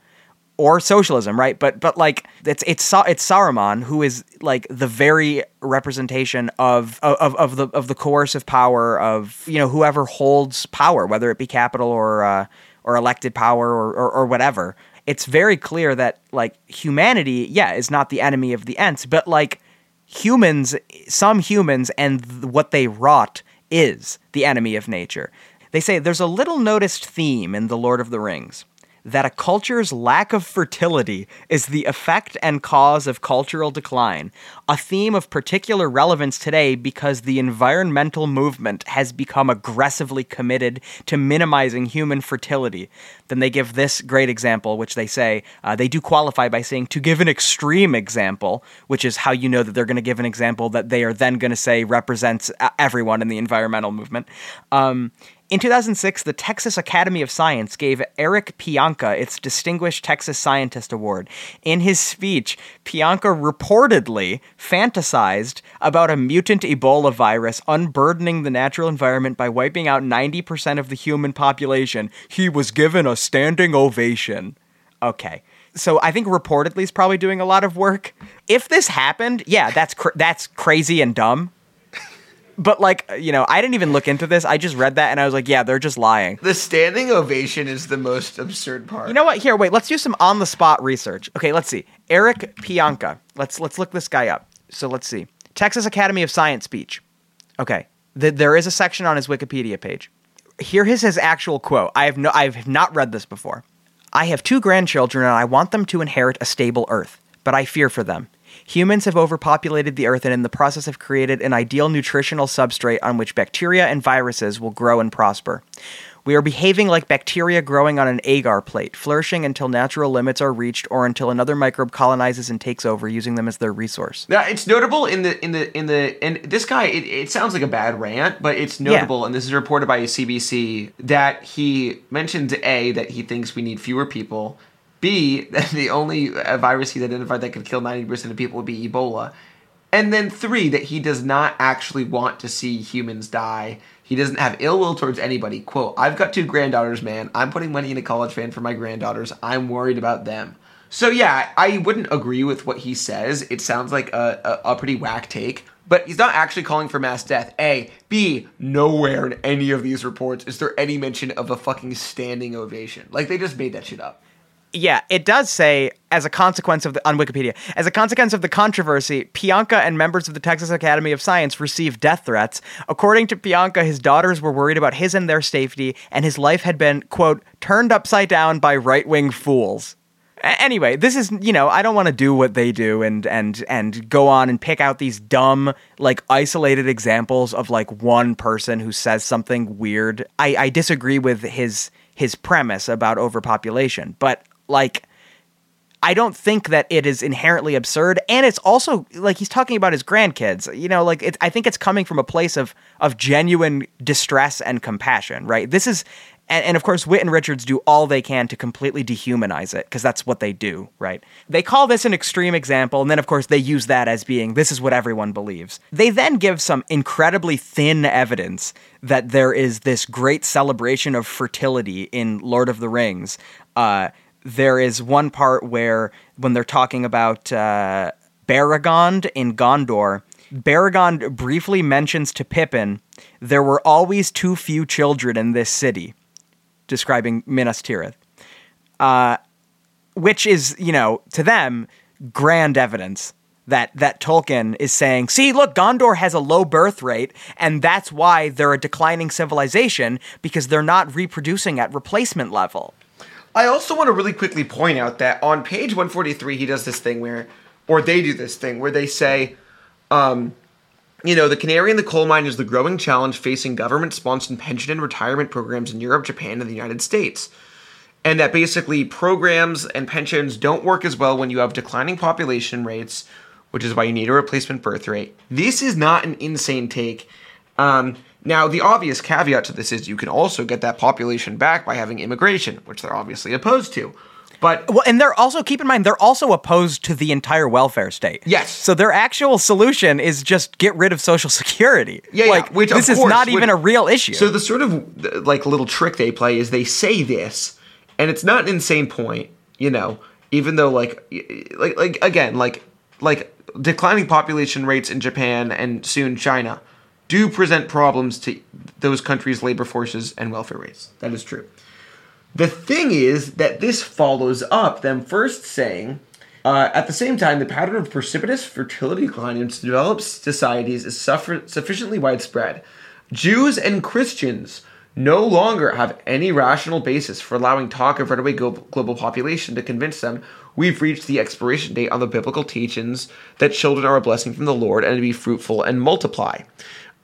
A: or socialism, right? But but like it's it's it's Saruman who is like the very representation of of of the of the coercive power of you know whoever holds power, whether it be capital or uh, or elected power or, or or whatever. It's very clear that like humanity, yeah, is not the enemy of the Ents, but like humans, some humans, and what they wrought is the enemy of nature. They say there's a little noticed theme in The Lord of the Rings that a culture's lack of fertility is the effect and cause of cultural decline, a theme of particular relevance today because the environmental movement has become aggressively committed to minimizing human fertility. Then they give this great example, which they say uh, they do qualify by saying to give an extreme example, which is how you know that they're going to give an example that they are then going to say represents everyone in the environmental movement. Um, in 2006, the Texas Academy of Science gave Eric Pianka its Distinguished Texas Scientist Award. In his speech, Pianka reportedly fantasized about a mutant Ebola virus unburdening the natural environment by wiping out 90% of the human population. He was given a standing ovation. Okay. So I think reportedly is probably doing a lot of work. If this happened, yeah, that's cr- that's crazy and dumb but like you know i didn't even look into this. I just read that and i was like yeah they're just lying.
B: The standing ovation is the most absurd part.
A: you know what? Here wait let's do some on the spot research. Okay let's see. Eric pianka. Let's let's look this guy up. So let's see. Texas academy of science speech. Okay. Th there is a section on his wikipedia page. Here is his actual quote. I have no i have not read this before. I have two grandchildren and i want them to inherit a stable earth but i fear for them Humans have overpopulated the earth and in the process have created an ideal nutritional substrate on which bacteria and viruses will grow and prosper. We are behaving like bacteria growing on an agar plate, flourishing until natural limits are reached or until another microbe colonizes and takes over, using them as their resource.
B: Now it's notable in the in the in the and this guy it, it sounds like a bad rant, but it's notable, and this is reported by CBC that he mentions a that he thinks we need fewer people, B, the only uh, virus he's identified that could kill 90% of people would be Ebola. And then three, that he does not actually want to see humans die. He doesn't have ill will towards anybody. Quote, I've got two granddaughters, man. I'm putting money in a college fund for my granddaughters. I'm worried about them. So yeah, I wouldn't agree with what he says. It sounds like a, a, a pretty whack take. But he's not actually calling for mass death. A. B. Nowhere in any of these reports is there any mention of a fucking standing ovation. Like they just made that shit up
A: yeah, it does say as a consequence of the on Wikipedia, as a consequence of the controversy, Pianka and members of the Texas Academy of Science received death threats. According to Pianka, his daughters were worried about his and their safety, and his life had been quote turned upside down by right wing fools. A- anyway, this is you know I don't want to do what they do and and and go on and pick out these dumb like isolated examples of like one person who says something weird. I, I disagree with his his premise about overpopulation, but like, I don't think that it is inherently absurd, and it's also like he's talking about his grandkids. You know, like it's. I think it's coming from a place of of genuine distress and compassion. Right. This is, and, and of course, Witt and Richards do all they can to completely dehumanize it because that's what they do. Right. They call this an extreme example, and then of course they use that as being this is what everyone believes. They then give some incredibly thin evidence that there is this great celebration of fertility in Lord of the Rings. Uh, there is one part where when they're talking about uh, Beregond in Gondor, Beregond briefly mentions to Pippin, there were always too few children in this city, describing Minas Tirith. Uh, which is, you know, to them, grand evidence that that Tolkien is saying, see, look, Gondor has a low birth rate, and that's why they're a declining civilization because they're not reproducing at replacement level.
B: I also want to really quickly point out that on page 143, he does this thing where, or they do this thing where they say, um, you know, the canary in the coal mine is the growing challenge facing government sponsored pension and retirement programs in Europe, Japan, and the United States. And that basically programs and pensions don't work as well when you have declining population rates, which is why you need a replacement birth rate. This is not an insane take. Um, now, the obvious caveat to this is you can also get that population back by having immigration, which they're obviously opposed to. But
A: well, and they're also keep in mind they're also opposed to the entire welfare state.
B: Yes.
A: So their actual solution is just get rid of Social Security.
B: Yeah,
A: like
B: yeah, which
A: this is
B: course
A: not even a real issue.
B: So the sort of like little trick they play is they say this, and it's not an insane point, you know. Even though like like like again like like declining population rates in Japan and soon China do present problems to those countries' labor forces and welfare rates. That is true. The thing is that this follows up them first saying, uh, at the same time, the pattern of precipitous fertility decline in developed societies is suffer- sufficiently widespread. Jews and Christians no longer have any rational basis for allowing talk of runaway global population to convince them we've reached the expiration date on the biblical teachings that children are a blessing from the Lord and to be fruitful and multiply.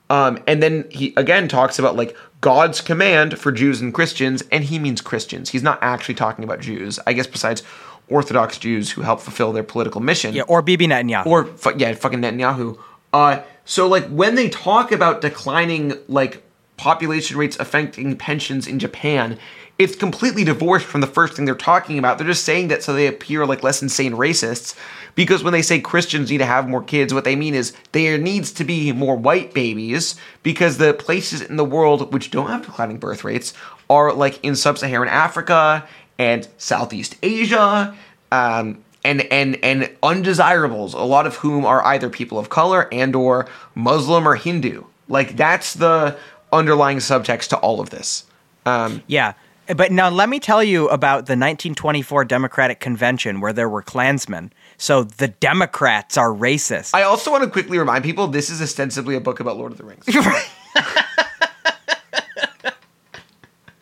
B: Um, and then he again talks about like God's command for Jews and Christians, and he means Christians. He's not actually talking about Jews, I guess, besides Orthodox Jews who help fulfill their political mission.
A: Yeah, or Bibi Netanyahu.
B: Or, yeah, fucking Netanyahu. Uh, so, like, when they talk about declining, like, population rates affecting pensions in Japan, it's completely divorced from the first thing they're talking about. They're just saying that so they appear like less insane racists. Because when they say Christians need to have more kids, what they mean is there needs to be more white babies because the places in the world which don't have declining birth rates are like in sub Saharan Africa and Southeast Asia. Um, and, and and undesirables, a lot of whom are either people of color and or Muslim or Hindu. Like that's the underlying subtext to all of this. Um,
A: yeah, but now let me tell you about the 1924 Democratic Convention where there were Klansmen. So the Democrats are racist.
B: I also want to quickly remind people this is ostensibly a book about Lord of the Rings.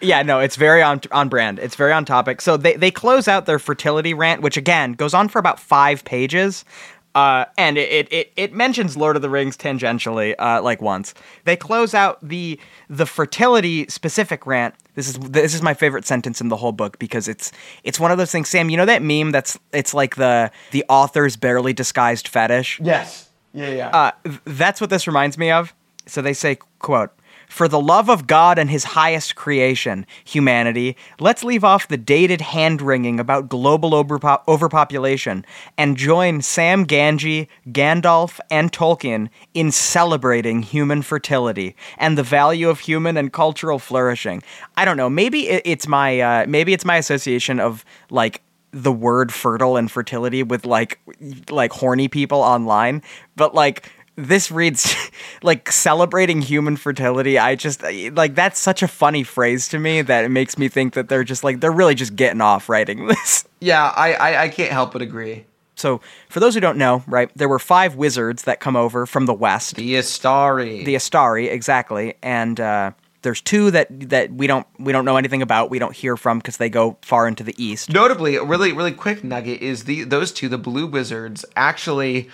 A: yeah, no, it's very on on brand. It's very on topic. So they they close out their fertility rant, which again goes on for about five pages. Uh, and it, it it mentions Lord of the Rings tangentially, uh, like once. They close out the the fertility specific rant. This is this is my favorite sentence in the whole book because it's it's one of those things. Sam, you know that meme that's it's like the the author's barely disguised fetish.
B: Yes. Yeah, yeah.
A: Uh, that's what this reminds me of. So they say, quote, for the love of God and his highest creation, humanity, let's leave off the dated hand wringing about global overpop- overpopulation and join Sam Gamgee, Gandalf, and Tolkien in celebrating human fertility and the value of human and cultural flourishing. I don't know. Maybe it's my uh, maybe it's my association of like the word fertile and fertility with like like horny people online, but like this reads like celebrating human fertility. I just like that's such a funny phrase to me that it makes me think that they're just like they're really just getting off writing this.
B: Yeah, I I, I can't help but agree.
A: So, for those who don't know, right, there were five wizards that come over from the west.
B: The Istari.
A: The Istari, exactly, and uh, there's two that that we don't we don't know anything about. We don't hear from because they go far into the east.
B: Notably, a really really quick nugget is the those two, the blue wizards, actually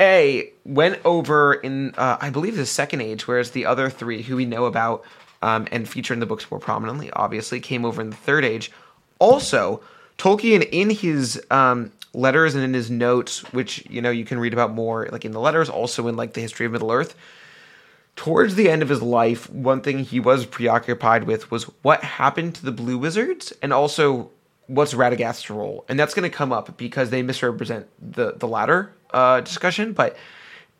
B: a went over in uh, I believe the second age, whereas the other three who we know about um, and feature in the books more prominently, obviously came over in the third age. Also, Tolkien in his um, letters and in his notes, which you know you can read about more, like in the letters, also in like the history of Middle Earth. Towards the end of his life, one thing he was preoccupied with was what happened to the Blue Wizards, and also what's Radagast's role, and that's going to come up because they misrepresent the the latter uh, discussion, but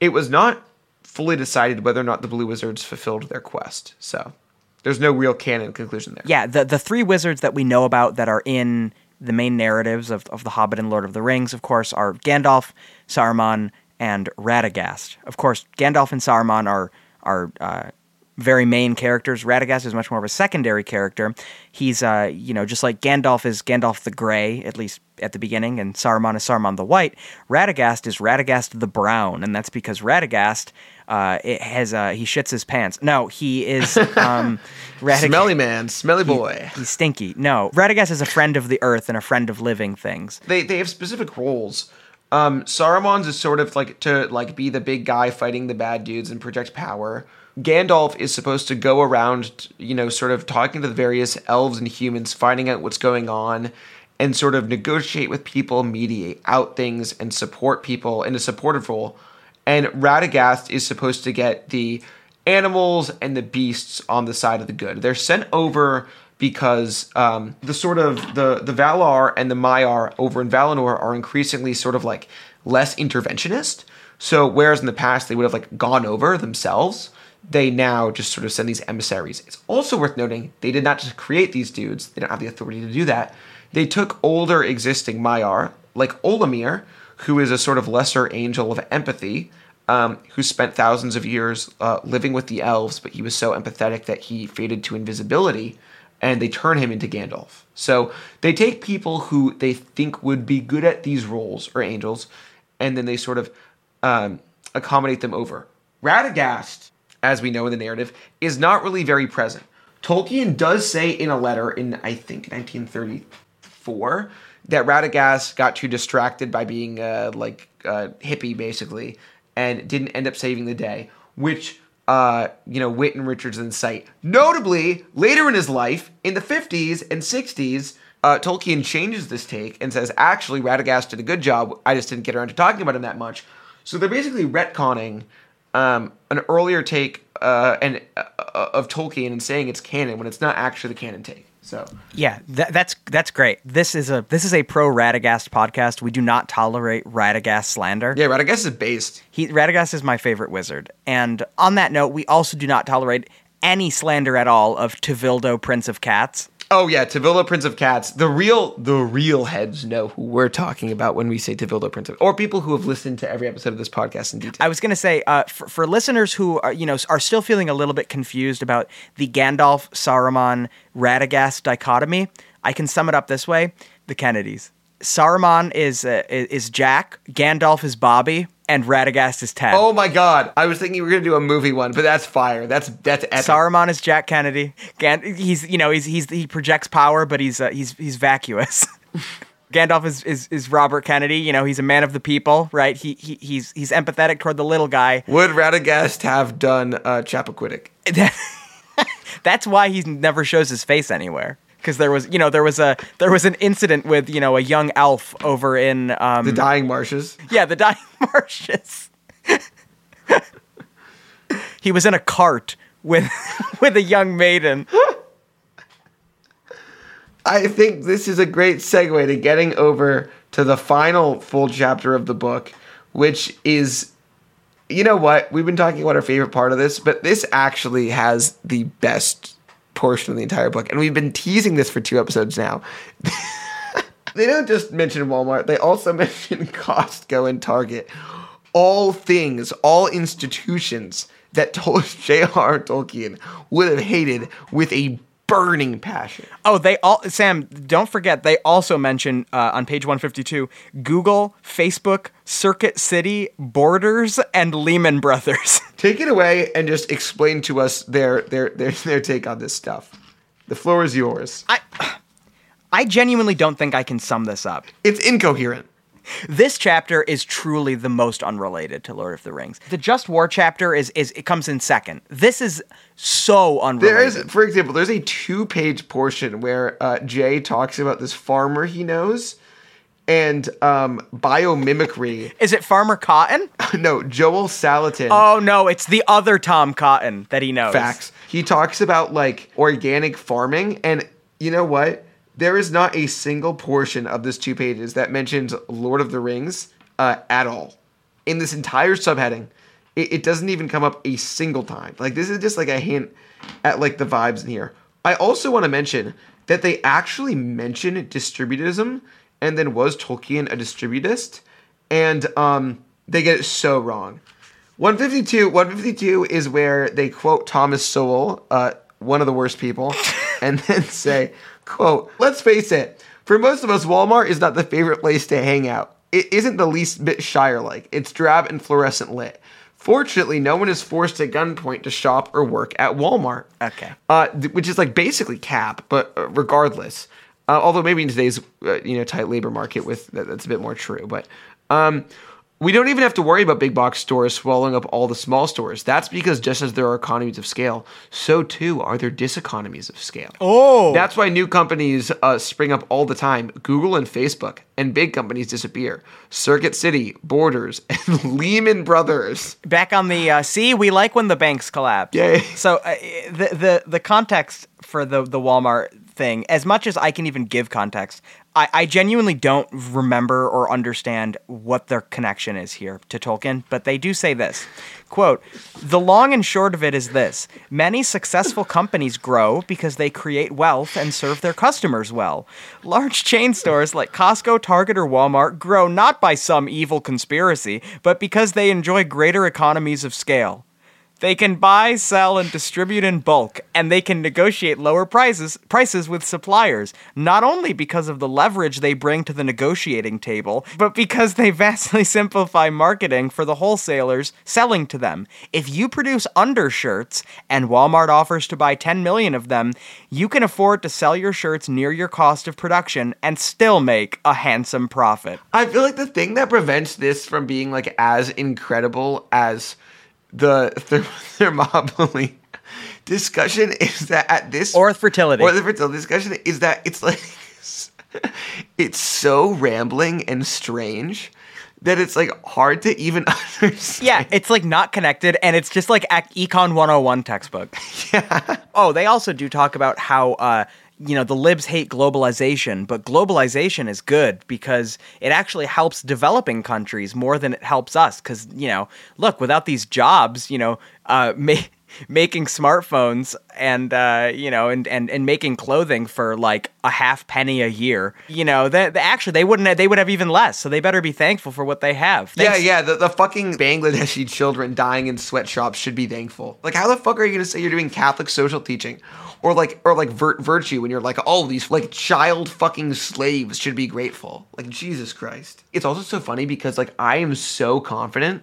B: it was not fully decided whether or not the Blue Wizards fulfilled their quest. So there's no real canon conclusion there.
A: Yeah, the the three wizards that we know about that are in the main narratives of, of The Hobbit and Lord of the Rings, of course, are Gandalf, Saruman, and Radagast. Of course, Gandalf and Saruman are are uh, very main characters. Radagast is much more of a secondary character. He's, uh, you know, just like Gandalf is Gandalf the Grey, at least at the beginning, and Saruman is Saruman the White. Radagast is Radagast the Brown, and that's because Radagast uh, it has uh, he shits his pants. No, he is um,
B: Radagast, smelly man, smelly boy.
A: He, he's stinky. No, Radagast is a friend of the earth and a friend of living things.
B: They they have specific roles. Um, Saruman's is sort of like to like be the big guy fighting the bad dudes and project power. Gandalf is supposed to go around, you know, sort of talking to the various elves and humans, finding out what's going on, and sort of negotiate with people, mediate out things, and support people in a supportive role. And Radagast is supposed to get the animals and the beasts on the side of the good. They're sent over because um, the sort of the the Valar and the Maiar over in Valinor are increasingly sort of like less interventionist. So whereas in the past they would have like gone over themselves, they now just sort of send these emissaries. It's also worth noting they did not just create these dudes, they don't have the authority to do that. They took older existing Maiar, like Olórin, who is a sort of lesser angel of empathy, um, who spent thousands of years uh, living with the elves, but he was so empathetic that he faded to invisibility, and they turn him into Gandalf. So they take people who they think would be good at these roles, or angels, and then they sort of um, accommodate them over. Radagast as we know in the narrative, is not really very present. Tolkien does say in a letter in I think 1934 that Radagast got too distracted by being uh, like uh, hippie basically and didn't end up saving the day, which uh, you know and Richardson cite. Notably, later in his life, in the 50s and 60s, uh, Tolkien changes this take and says, actually, Radagast did a good job. I just didn't get around to talking about him that much. So they're basically retconning um, an earlier take uh, and uh, of Tolkien and saying it's canon when it's not actually the canon take. So
A: Yeah, tha- that's that's great. This is a this is a pro Radagast podcast. We do not tolerate Radagast slander.
B: yeah, Radagast is based.
A: He Radagast is my favorite wizard. And on that note, we also do not tolerate any slander at all of Tevildo, Prince of Cats.
B: Oh yeah, Tevildo Prince of Cats. The real the real heads know who we're talking about when we say Tevildo Prince of or people who have listened to every episode of this podcast in detail.
A: I was going to say uh, for, for listeners who are you know are still feeling a little bit confused about the Gandalf Saruman Radagast dichotomy, I can sum it up this way: the Kennedys. Saruman is uh, is Jack, Gandalf is Bobby, and Radagast is Ted.
B: Oh my god! I was thinking we were gonna do a movie one, but that's fire. That's that's epic.
A: Saruman is Jack Kennedy. Gan- he's you know he's he's he projects power, but he's uh, he's he's vacuous. Gandalf is, is is Robert Kennedy. You know he's a man of the people, right? He, he he's he's empathetic toward the little guy.
B: Would Radagast have done uh, Chappaquiddick?
A: That's why he never shows his face anywhere. Because there was you know there was a there was an incident with you know a young elf over in um,
B: The Dying Marshes.
A: yeah the dying marshes. he was in a cart with with a young maiden.
B: I think this is a great segue to getting over to the final full chapter of the book, which is, you know what? We've been talking about our favorite part of this, but this actually has the best portion of the entire book. And we've been teasing this for two episodes now. they don't just mention Walmart, they also mention Costco and Target. All things, all institutions that J.R.R. Tolkien would have hated with a burning passion.
A: Oh, they all Sam. Don't forget they also mention uh, on page one fifty two Google, Facebook, Circuit City, Borders, and Lehman Brothers.
B: Take it away and just explain to us their their their, their take on this stuff. The floor is yours.
A: I I genuinely don't think I can sum this up.
B: It's incoherent.
A: This chapter is truly the most unrelated to Lord of the Rings. The Just War chapter is is it comes in second. This is so unrelated.
B: There is, for example, there's a two-page portion where uh, Jay talks about this farmer he knows and um, biomimicry.
A: Is it Farmer Cotton?
B: no, Joel Salatin.
A: Oh no, it's the other Tom Cotton that he knows.
B: facts. He talks about like organic farming, and you know what? There is not a single portion of this two pages that mentions Lord of the Rings uh, at all. In this entire subheading, it, it doesn't even come up a single time. Like this is just like a hint at like the vibes in here. I also want to mention that they actually mention distributism, and then was Tolkien a distributist? And um, they get it so wrong. 152 152 is where they quote Thomas Sowell, uh, one of the worst people, and then say, quote, let's face it, for most of us, Walmart is not the favorite place to hang out. It isn't the least bit Shire-like. It's drab and fluorescent lit. Fortunately, no one is forced at gunpoint to shop or work at Walmart.
A: Okay.
B: Uh, th- which is like basically cap, but uh, regardless. Uh, although maybe in today's uh, you know tight labor market with that, that's a bit more true. But um, we don't even have to worry about big box stores swallowing up all the small stores. That's because just as there are economies of scale, so too are there diseconomies of scale.
A: Oh.
B: That's why new companies uh, spring up all the time. Google and Facebook, and big companies disappear. Circuit City, Borders, and Lehman Brothers.
A: back on the uh, see we like when the banks collapse
B: Yay.
A: so uh, the, the the context for the the walmart thing as much as i can even give context I, I genuinely don't remember or understand what their connection is here to tolkien but they do say this quote the long and short of it is this. Many successful companies grow because they create wealth and serve their customers well. Large chain stores like costco target or walmart grow not by some evil conspiracy but because they enjoy greater economies of scale They can buy, sell, and distribute in bulk, and they can negotiate lower prices prices with suppliers, not only because of the leverage they bring to the negotiating table, but because they vastly simplify marketing for the wholesalers selling to them. If you produce undershirts and Walmart offers to buy 10 million of them, you can afford to sell your shirts near your cost of production and still make a handsome profit.
B: I feel like the thing that prevents this from being like as incredible as the therm- Thermopylae discussion is that at this
A: Or fertility.
B: or the fertility discussion is that it's like it's so rambling and strange that it's like hard to even understand.
A: Yeah, it's like not connected, and it's just like Econ 101 textbook. Yeah. Oh, they also do talk about how, uh, you know, the libs hate globalization, but globalization is good because it actually helps developing countries more than it helps us. Because, you know, look, without these jobs, you know, uh, making smartphones and uh, you know and, and and making clothing for like a half penny a year you know that actually they wouldn't they would have even less so they better be thankful for what they have
B: Yeah,
A: Thanks-
B: yeah, the, the fucking Bangladeshi children dying in sweatshops should be thankful. Like, how the fuck are you gonna say you're doing Catholic social teaching, or like, or like vir- virtue when you're like, oh, these like child fucking slaves should be grateful? Like, Jesus Christ. It's also so funny because like I am so confident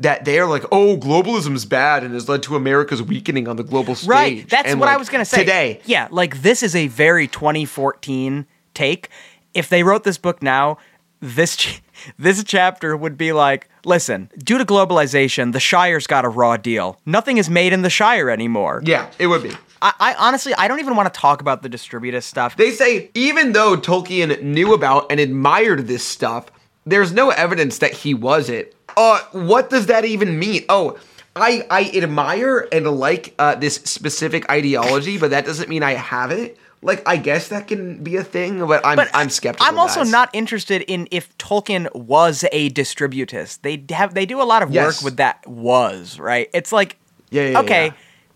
B: that they are like, oh, globalism is bad and has led to America's weakening on the global stage.
A: Right. That's
B: And,
A: what I was going to say.
B: today.
A: Yeah, like this is a very 2014 take. If they wrote this book now, this ch- this chapter would be like, listen, due to globalization, the Shire's got a raw deal. Nothing is made in the Shire anymore.
B: Yeah, it would be.
A: I, I honestly, I don't even want to talk about the distributist stuff.
B: They say even though Tolkien knew about and admired this stuff, there's no evidence that he was it. Uh, what does that even mean? Oh, I I admire and like uh, this specific ideology, but that doesn't mean I have it. Like I guess that can be a thing, but I'm I'm skeptical.
A: I'm also
B: guys.
A: not interested in if Tolkien was a distributist. They have they do a lot of
B: Yes.
A: work with that was, right? It's like
B: Yeah, yeah,
A: okay,
B: yeah.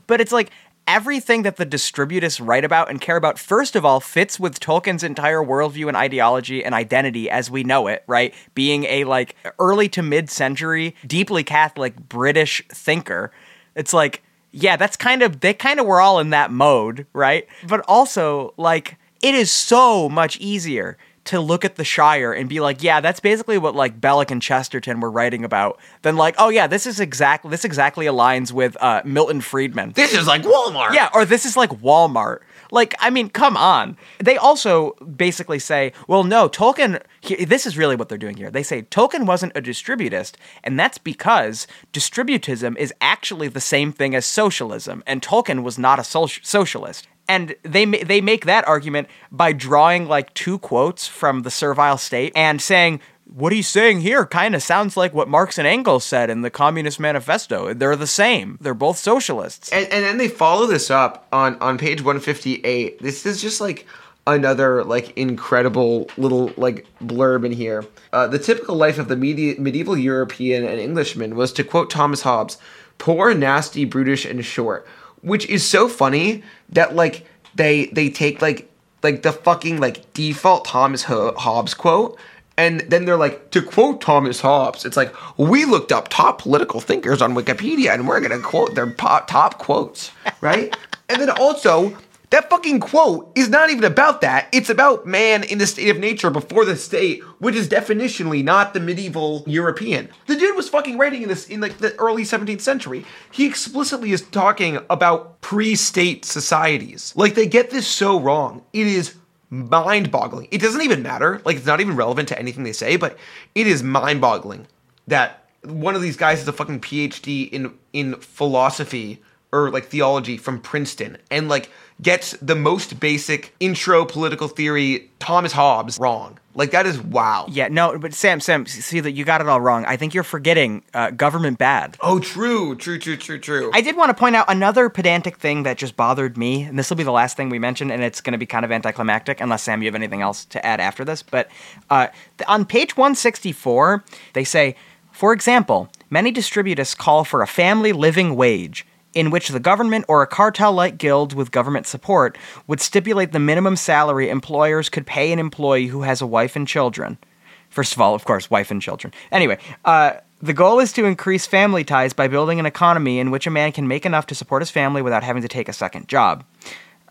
A: but it's like everything that the distributists write about and care about first of all fits with Tolkien's entire worldview and ideology and identity as we know it, right? Being a like early to mid-century deeply Catholic British thinker. It's like yeah, that's kind of they kind of were all in that mode, right? But also like it is so much easier to look at the Shire and be like, yeah, that's basically what like Belloc and Chesterton were writing about. then like, oh yeah, this is exactly this exactly aligns with uh, Milton Friedman.
B: This is like Walmart.
A: Yeah, or this is like Walmart. Like, I mean, come on. They also basically say, well, no, Tolkien, he, this is really what they're doing here. They say Tolkien wasn't a distributist, and that's because distributism is actually the same thing as socialism, and Tolkien was not a socialist. And they they make that argument by drawing like two quotes from the Servile State and saying what he's saying here kind of sounds like what Marx and Engels said in the Communist Manifesto. They're the same. They're both socialists.
B: and, and then they follow this up on on page 158 this is just like another like incredible little like blurb in here uh, the typical life of the medi- medieval european and englishman was to quote thomas hobbes poor nasty brutish and short which is so funny that like they they take like like the fucking like default thomas Ho- hobbes quote and then they're like, to quote Thomas Hobbes, it's like, we looked up top political thinkers on Wikipedia and we're going to quote their po- top quotes, right? and then also, that fucking quote is not even about that. It's about man in the state of nature before the state, which is definitionally not the medieval European. The dude was fucking writing in this in like the early 17th century. He explicitly is talking about pre-state societies. Like they get this so wrong. It is mind boggling. It doesn't even matter. Like, it's not even relevant to anything they say, but it is mind boggling that one of these guys has a fucking PhD in, in philosophy or like theology from Princeton and like gets the most basic intro political theory, Thomas Hobbes, wrong. Like, that is wow.
A: Yeah, no, but Sam, Sam, see that you got it all wrong. I think you're forgetting uh, government bad.
B: Oh, true, true, true, true, true.
A: I did want to point out another pedantic thing that just bothered me, and this will be the last thing we mention, and it's going to be kind of anticlimactic, unless Sam, you have anything else to add after this. But uh, th- on page 164, they say, for example, many distributists call for a family living wage. In which the government or a cartel like guild with government support would stipulate the minimum salary employers could pay an employee who has a wife and children. First of all, of course, wife and children. Anyway, uh, The goal is to increase family ties by building an economy in which a man can make enough to support his family without having to take a second job.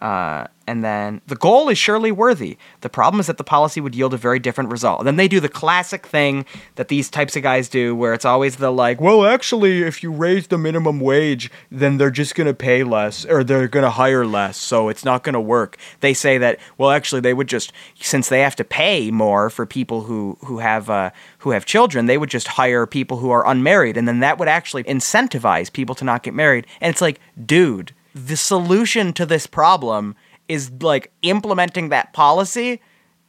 A: Uh, and then the goal is surely worthy. The problem is that the policy would yield a very different result. And then they do the classic thing that these types of guys do, where it's always the like, well, actually, if you raise the minimum wage, then they're just going to pay less or they're going to hire less, so it's not going to work. They say that, well, actually, they would just, since they have to pay more for people who who have uh, who have children, they would just hire people who are unmarried, and then that would actually incentivize people to not get married. And it's like, dude the solution to this problem is like implementing that policy,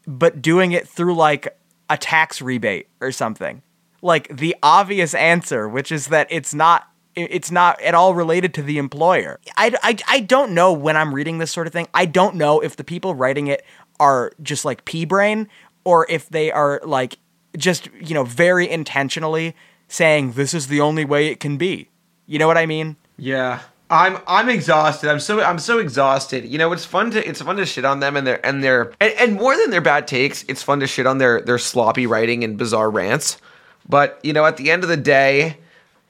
A: but doing it through like a tax rebate or something. Like the obvious answer, which is that it's not it's not at all related to the employer. I, I, I don't know when I'm reading this sort of thing. I don't know if the people writing it are just like pea brain or if they are like just, you know, very intentionally saying this is the only way it can be. You know what I mean?
B: Yeah. I'm I'm exhausted. I'm so I'm so exhausted. You know, it's fun to it's fun to shit on them and their and their and, and more than their bad takes, it's fun to shit on their their sloppy writing and bizarre rants. But you know, at the end of the day,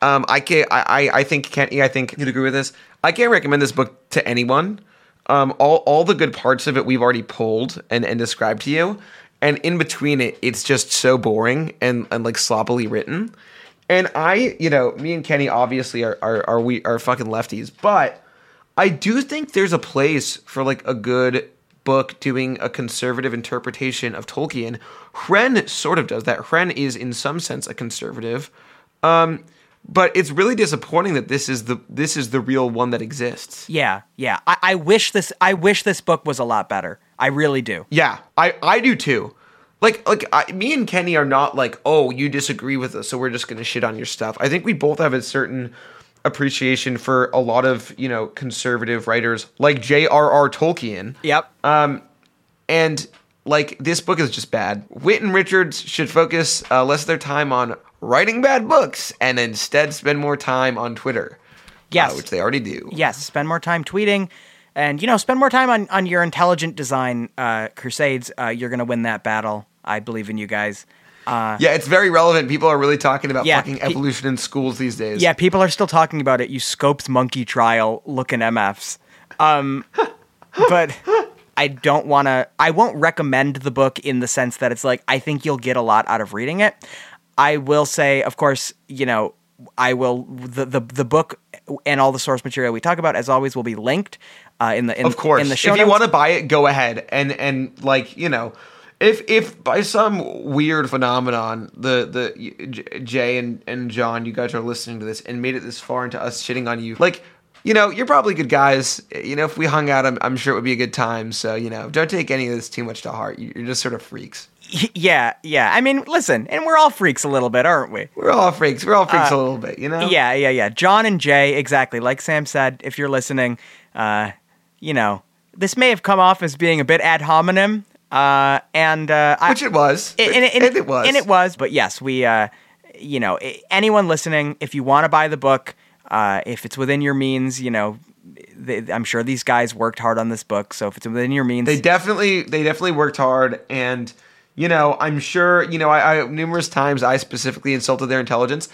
B: um, I can I I think Kenny, I think you'd agree with this. I can't recommend this book to anyone. Um, all all the good parts of it we've already pulled and and described to you, and in between it, it's just so boring and and like sloppily written and I, you know, me and Kenny obviously are are, are we are fucking lefties, but I do think there's a place for like a good book doing a conservative interpretation of Tolkien. Hren sort of does that. Hren is in some sense a conservative. Um, but it's really disappointing that this is the this is the real one that exists.
A: Yeah, yeah. I, I wish this I wish this book was a lot better. I really do.
B: Yeah, I I do too like like I, me and Kenny are not like oh you disagree with us so we're just gonna shit on your stuff. I think we both have a certain appreciation for a lot of you know conservative writers like J.R.R. Tolkien.
A: Yep.
B: Um, and like this book is just bad. Witt and Richards should focus uh, less of their time on writing bad books and instead spend more time on Twitter. Uh,
A: yes,
B: uh, which they already do.
A: Yes, spend more time tweeting and you know spend more time on, on your intelligent design uh, crusades uh, you're gonna win that battle I believe in you guys.
B: Uh, yeah, it's very relevant. People are really talking about yeah, fucking evolution in schools these days.
A: Yeah, people are still talking about it. You Scopes monkey trial looking MFs. Um, but I don't want to. I won't recommend the book in the sense that it's like I think you'll get a lot out of reading it. I will say, of course, you know, I will the the, the book and all the source material we talk about, as always, will be linked uh, in the in,
B: of course
A: in the show.
B: If you want to buy it, go ahead and and like you know if if by some weird phenomenon the the Jay and and John you guys are listening to this and made it this far into us shitting on you like you know you're probably good guys. You know if we hung out I'm, I'm sure it would be a good time. So you know don't take any of this too much to heart. You're just sort of freaks.
A: Yeah yeah. I mean listen and we're all freaks a little bit aren't we?
B: We're all freaks. We're all freaks uh, a little bit you know?
A: yeah yeah yeah. John and Jay exactly. Like Sam said if you're listening uh you know this may have come off as being a bit ad hominem uh, and uh,
B: which I, it was,
A: and, and, and, and, it was, and it was. But yes, we, uh, you know, anyone listening, if you want to buy the book, uh, if it's within your means, you know, they, I'm sure these guys worked hard on this book. So if it's within your means,
B: they definitely, they definitely worked hard, and you know, I'm sure, you know, I, I numerous times I specifically insulted their intelligence.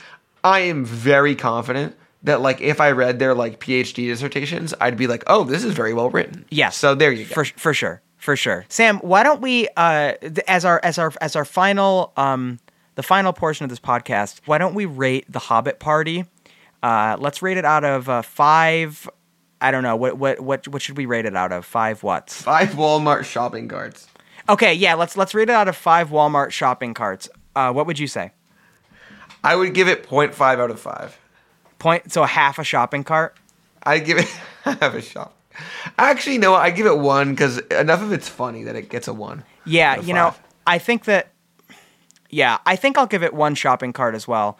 B: I am very confident that like if I read their like PhD dissertations, I'd be like, oh, this is very well written.
A: Yes.
B: So there you
A: go. For for sure for sure. Sam, why don't we uh as our as our as our final um the final portion of this podcast, why don't we rate the Hobbit party? Uh let's rate it out of uh, 5 I don't know. What what what what should we rate it out of? 5 what?
B: 5 Walmart shopping carts.
A: Okay, yeah, let's let's rate it out of 5 Walmart shopping carts. Uh what would you say?
B: I would give it 0.5 out of 5.
A: Point so a half a shopping cart?
B: I'd give it half a shop. Actually, no, I give it one because enough of it's funny that it gets a one.
A: Yeah, you know, I think that. Yeah, I think I'll give it one shopping cart as well,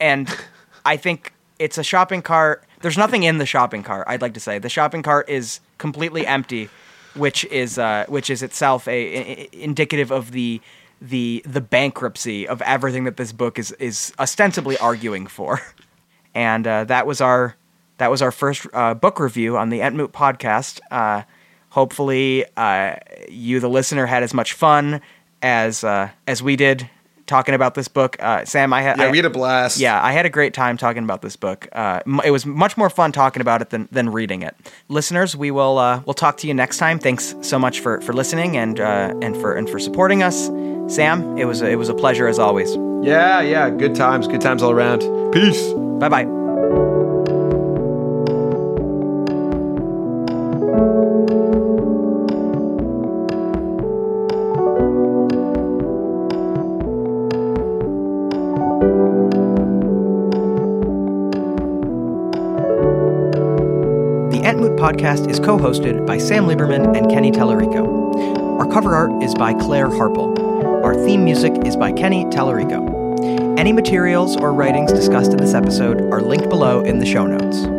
A: and I think it's a shopping cart. There's nothing in the shopping cart. I'd like to say the shopping cart is completely empty, which is uh, which is itself a, a indicative of the the the bankruptcy of everything that this book is is ostensibly arguing for. And uh, that was our that was our first uh, book review on the Entmoot podcast. Uh, hopefully, uh, you, the listener, had as much fun as uh, as we did talking about this book. Uh, Sam, I had
C: Yeah,
A: I,
C: we had a blast.
A: yeah, I had a great time talking about this book. Uh, it was much more fun talking about it than, than reading it. Listeners, we will uh, we'll talk to you next time. Thanks so much for, for listening and uh, and for and for supporting us. Sam, it was a, it was a pleasure as always.
C: Yeah, yeah. Good times. Good times all around. Peace.
A: Bye bye. Podcast is co hosted by Sam Lieberman and Kenny Tellerico. Our cover art is by Claire Harple. Our theme music is by Kenny Tellerico. Any materials or writings discussed in this episode are linked below in the show notes.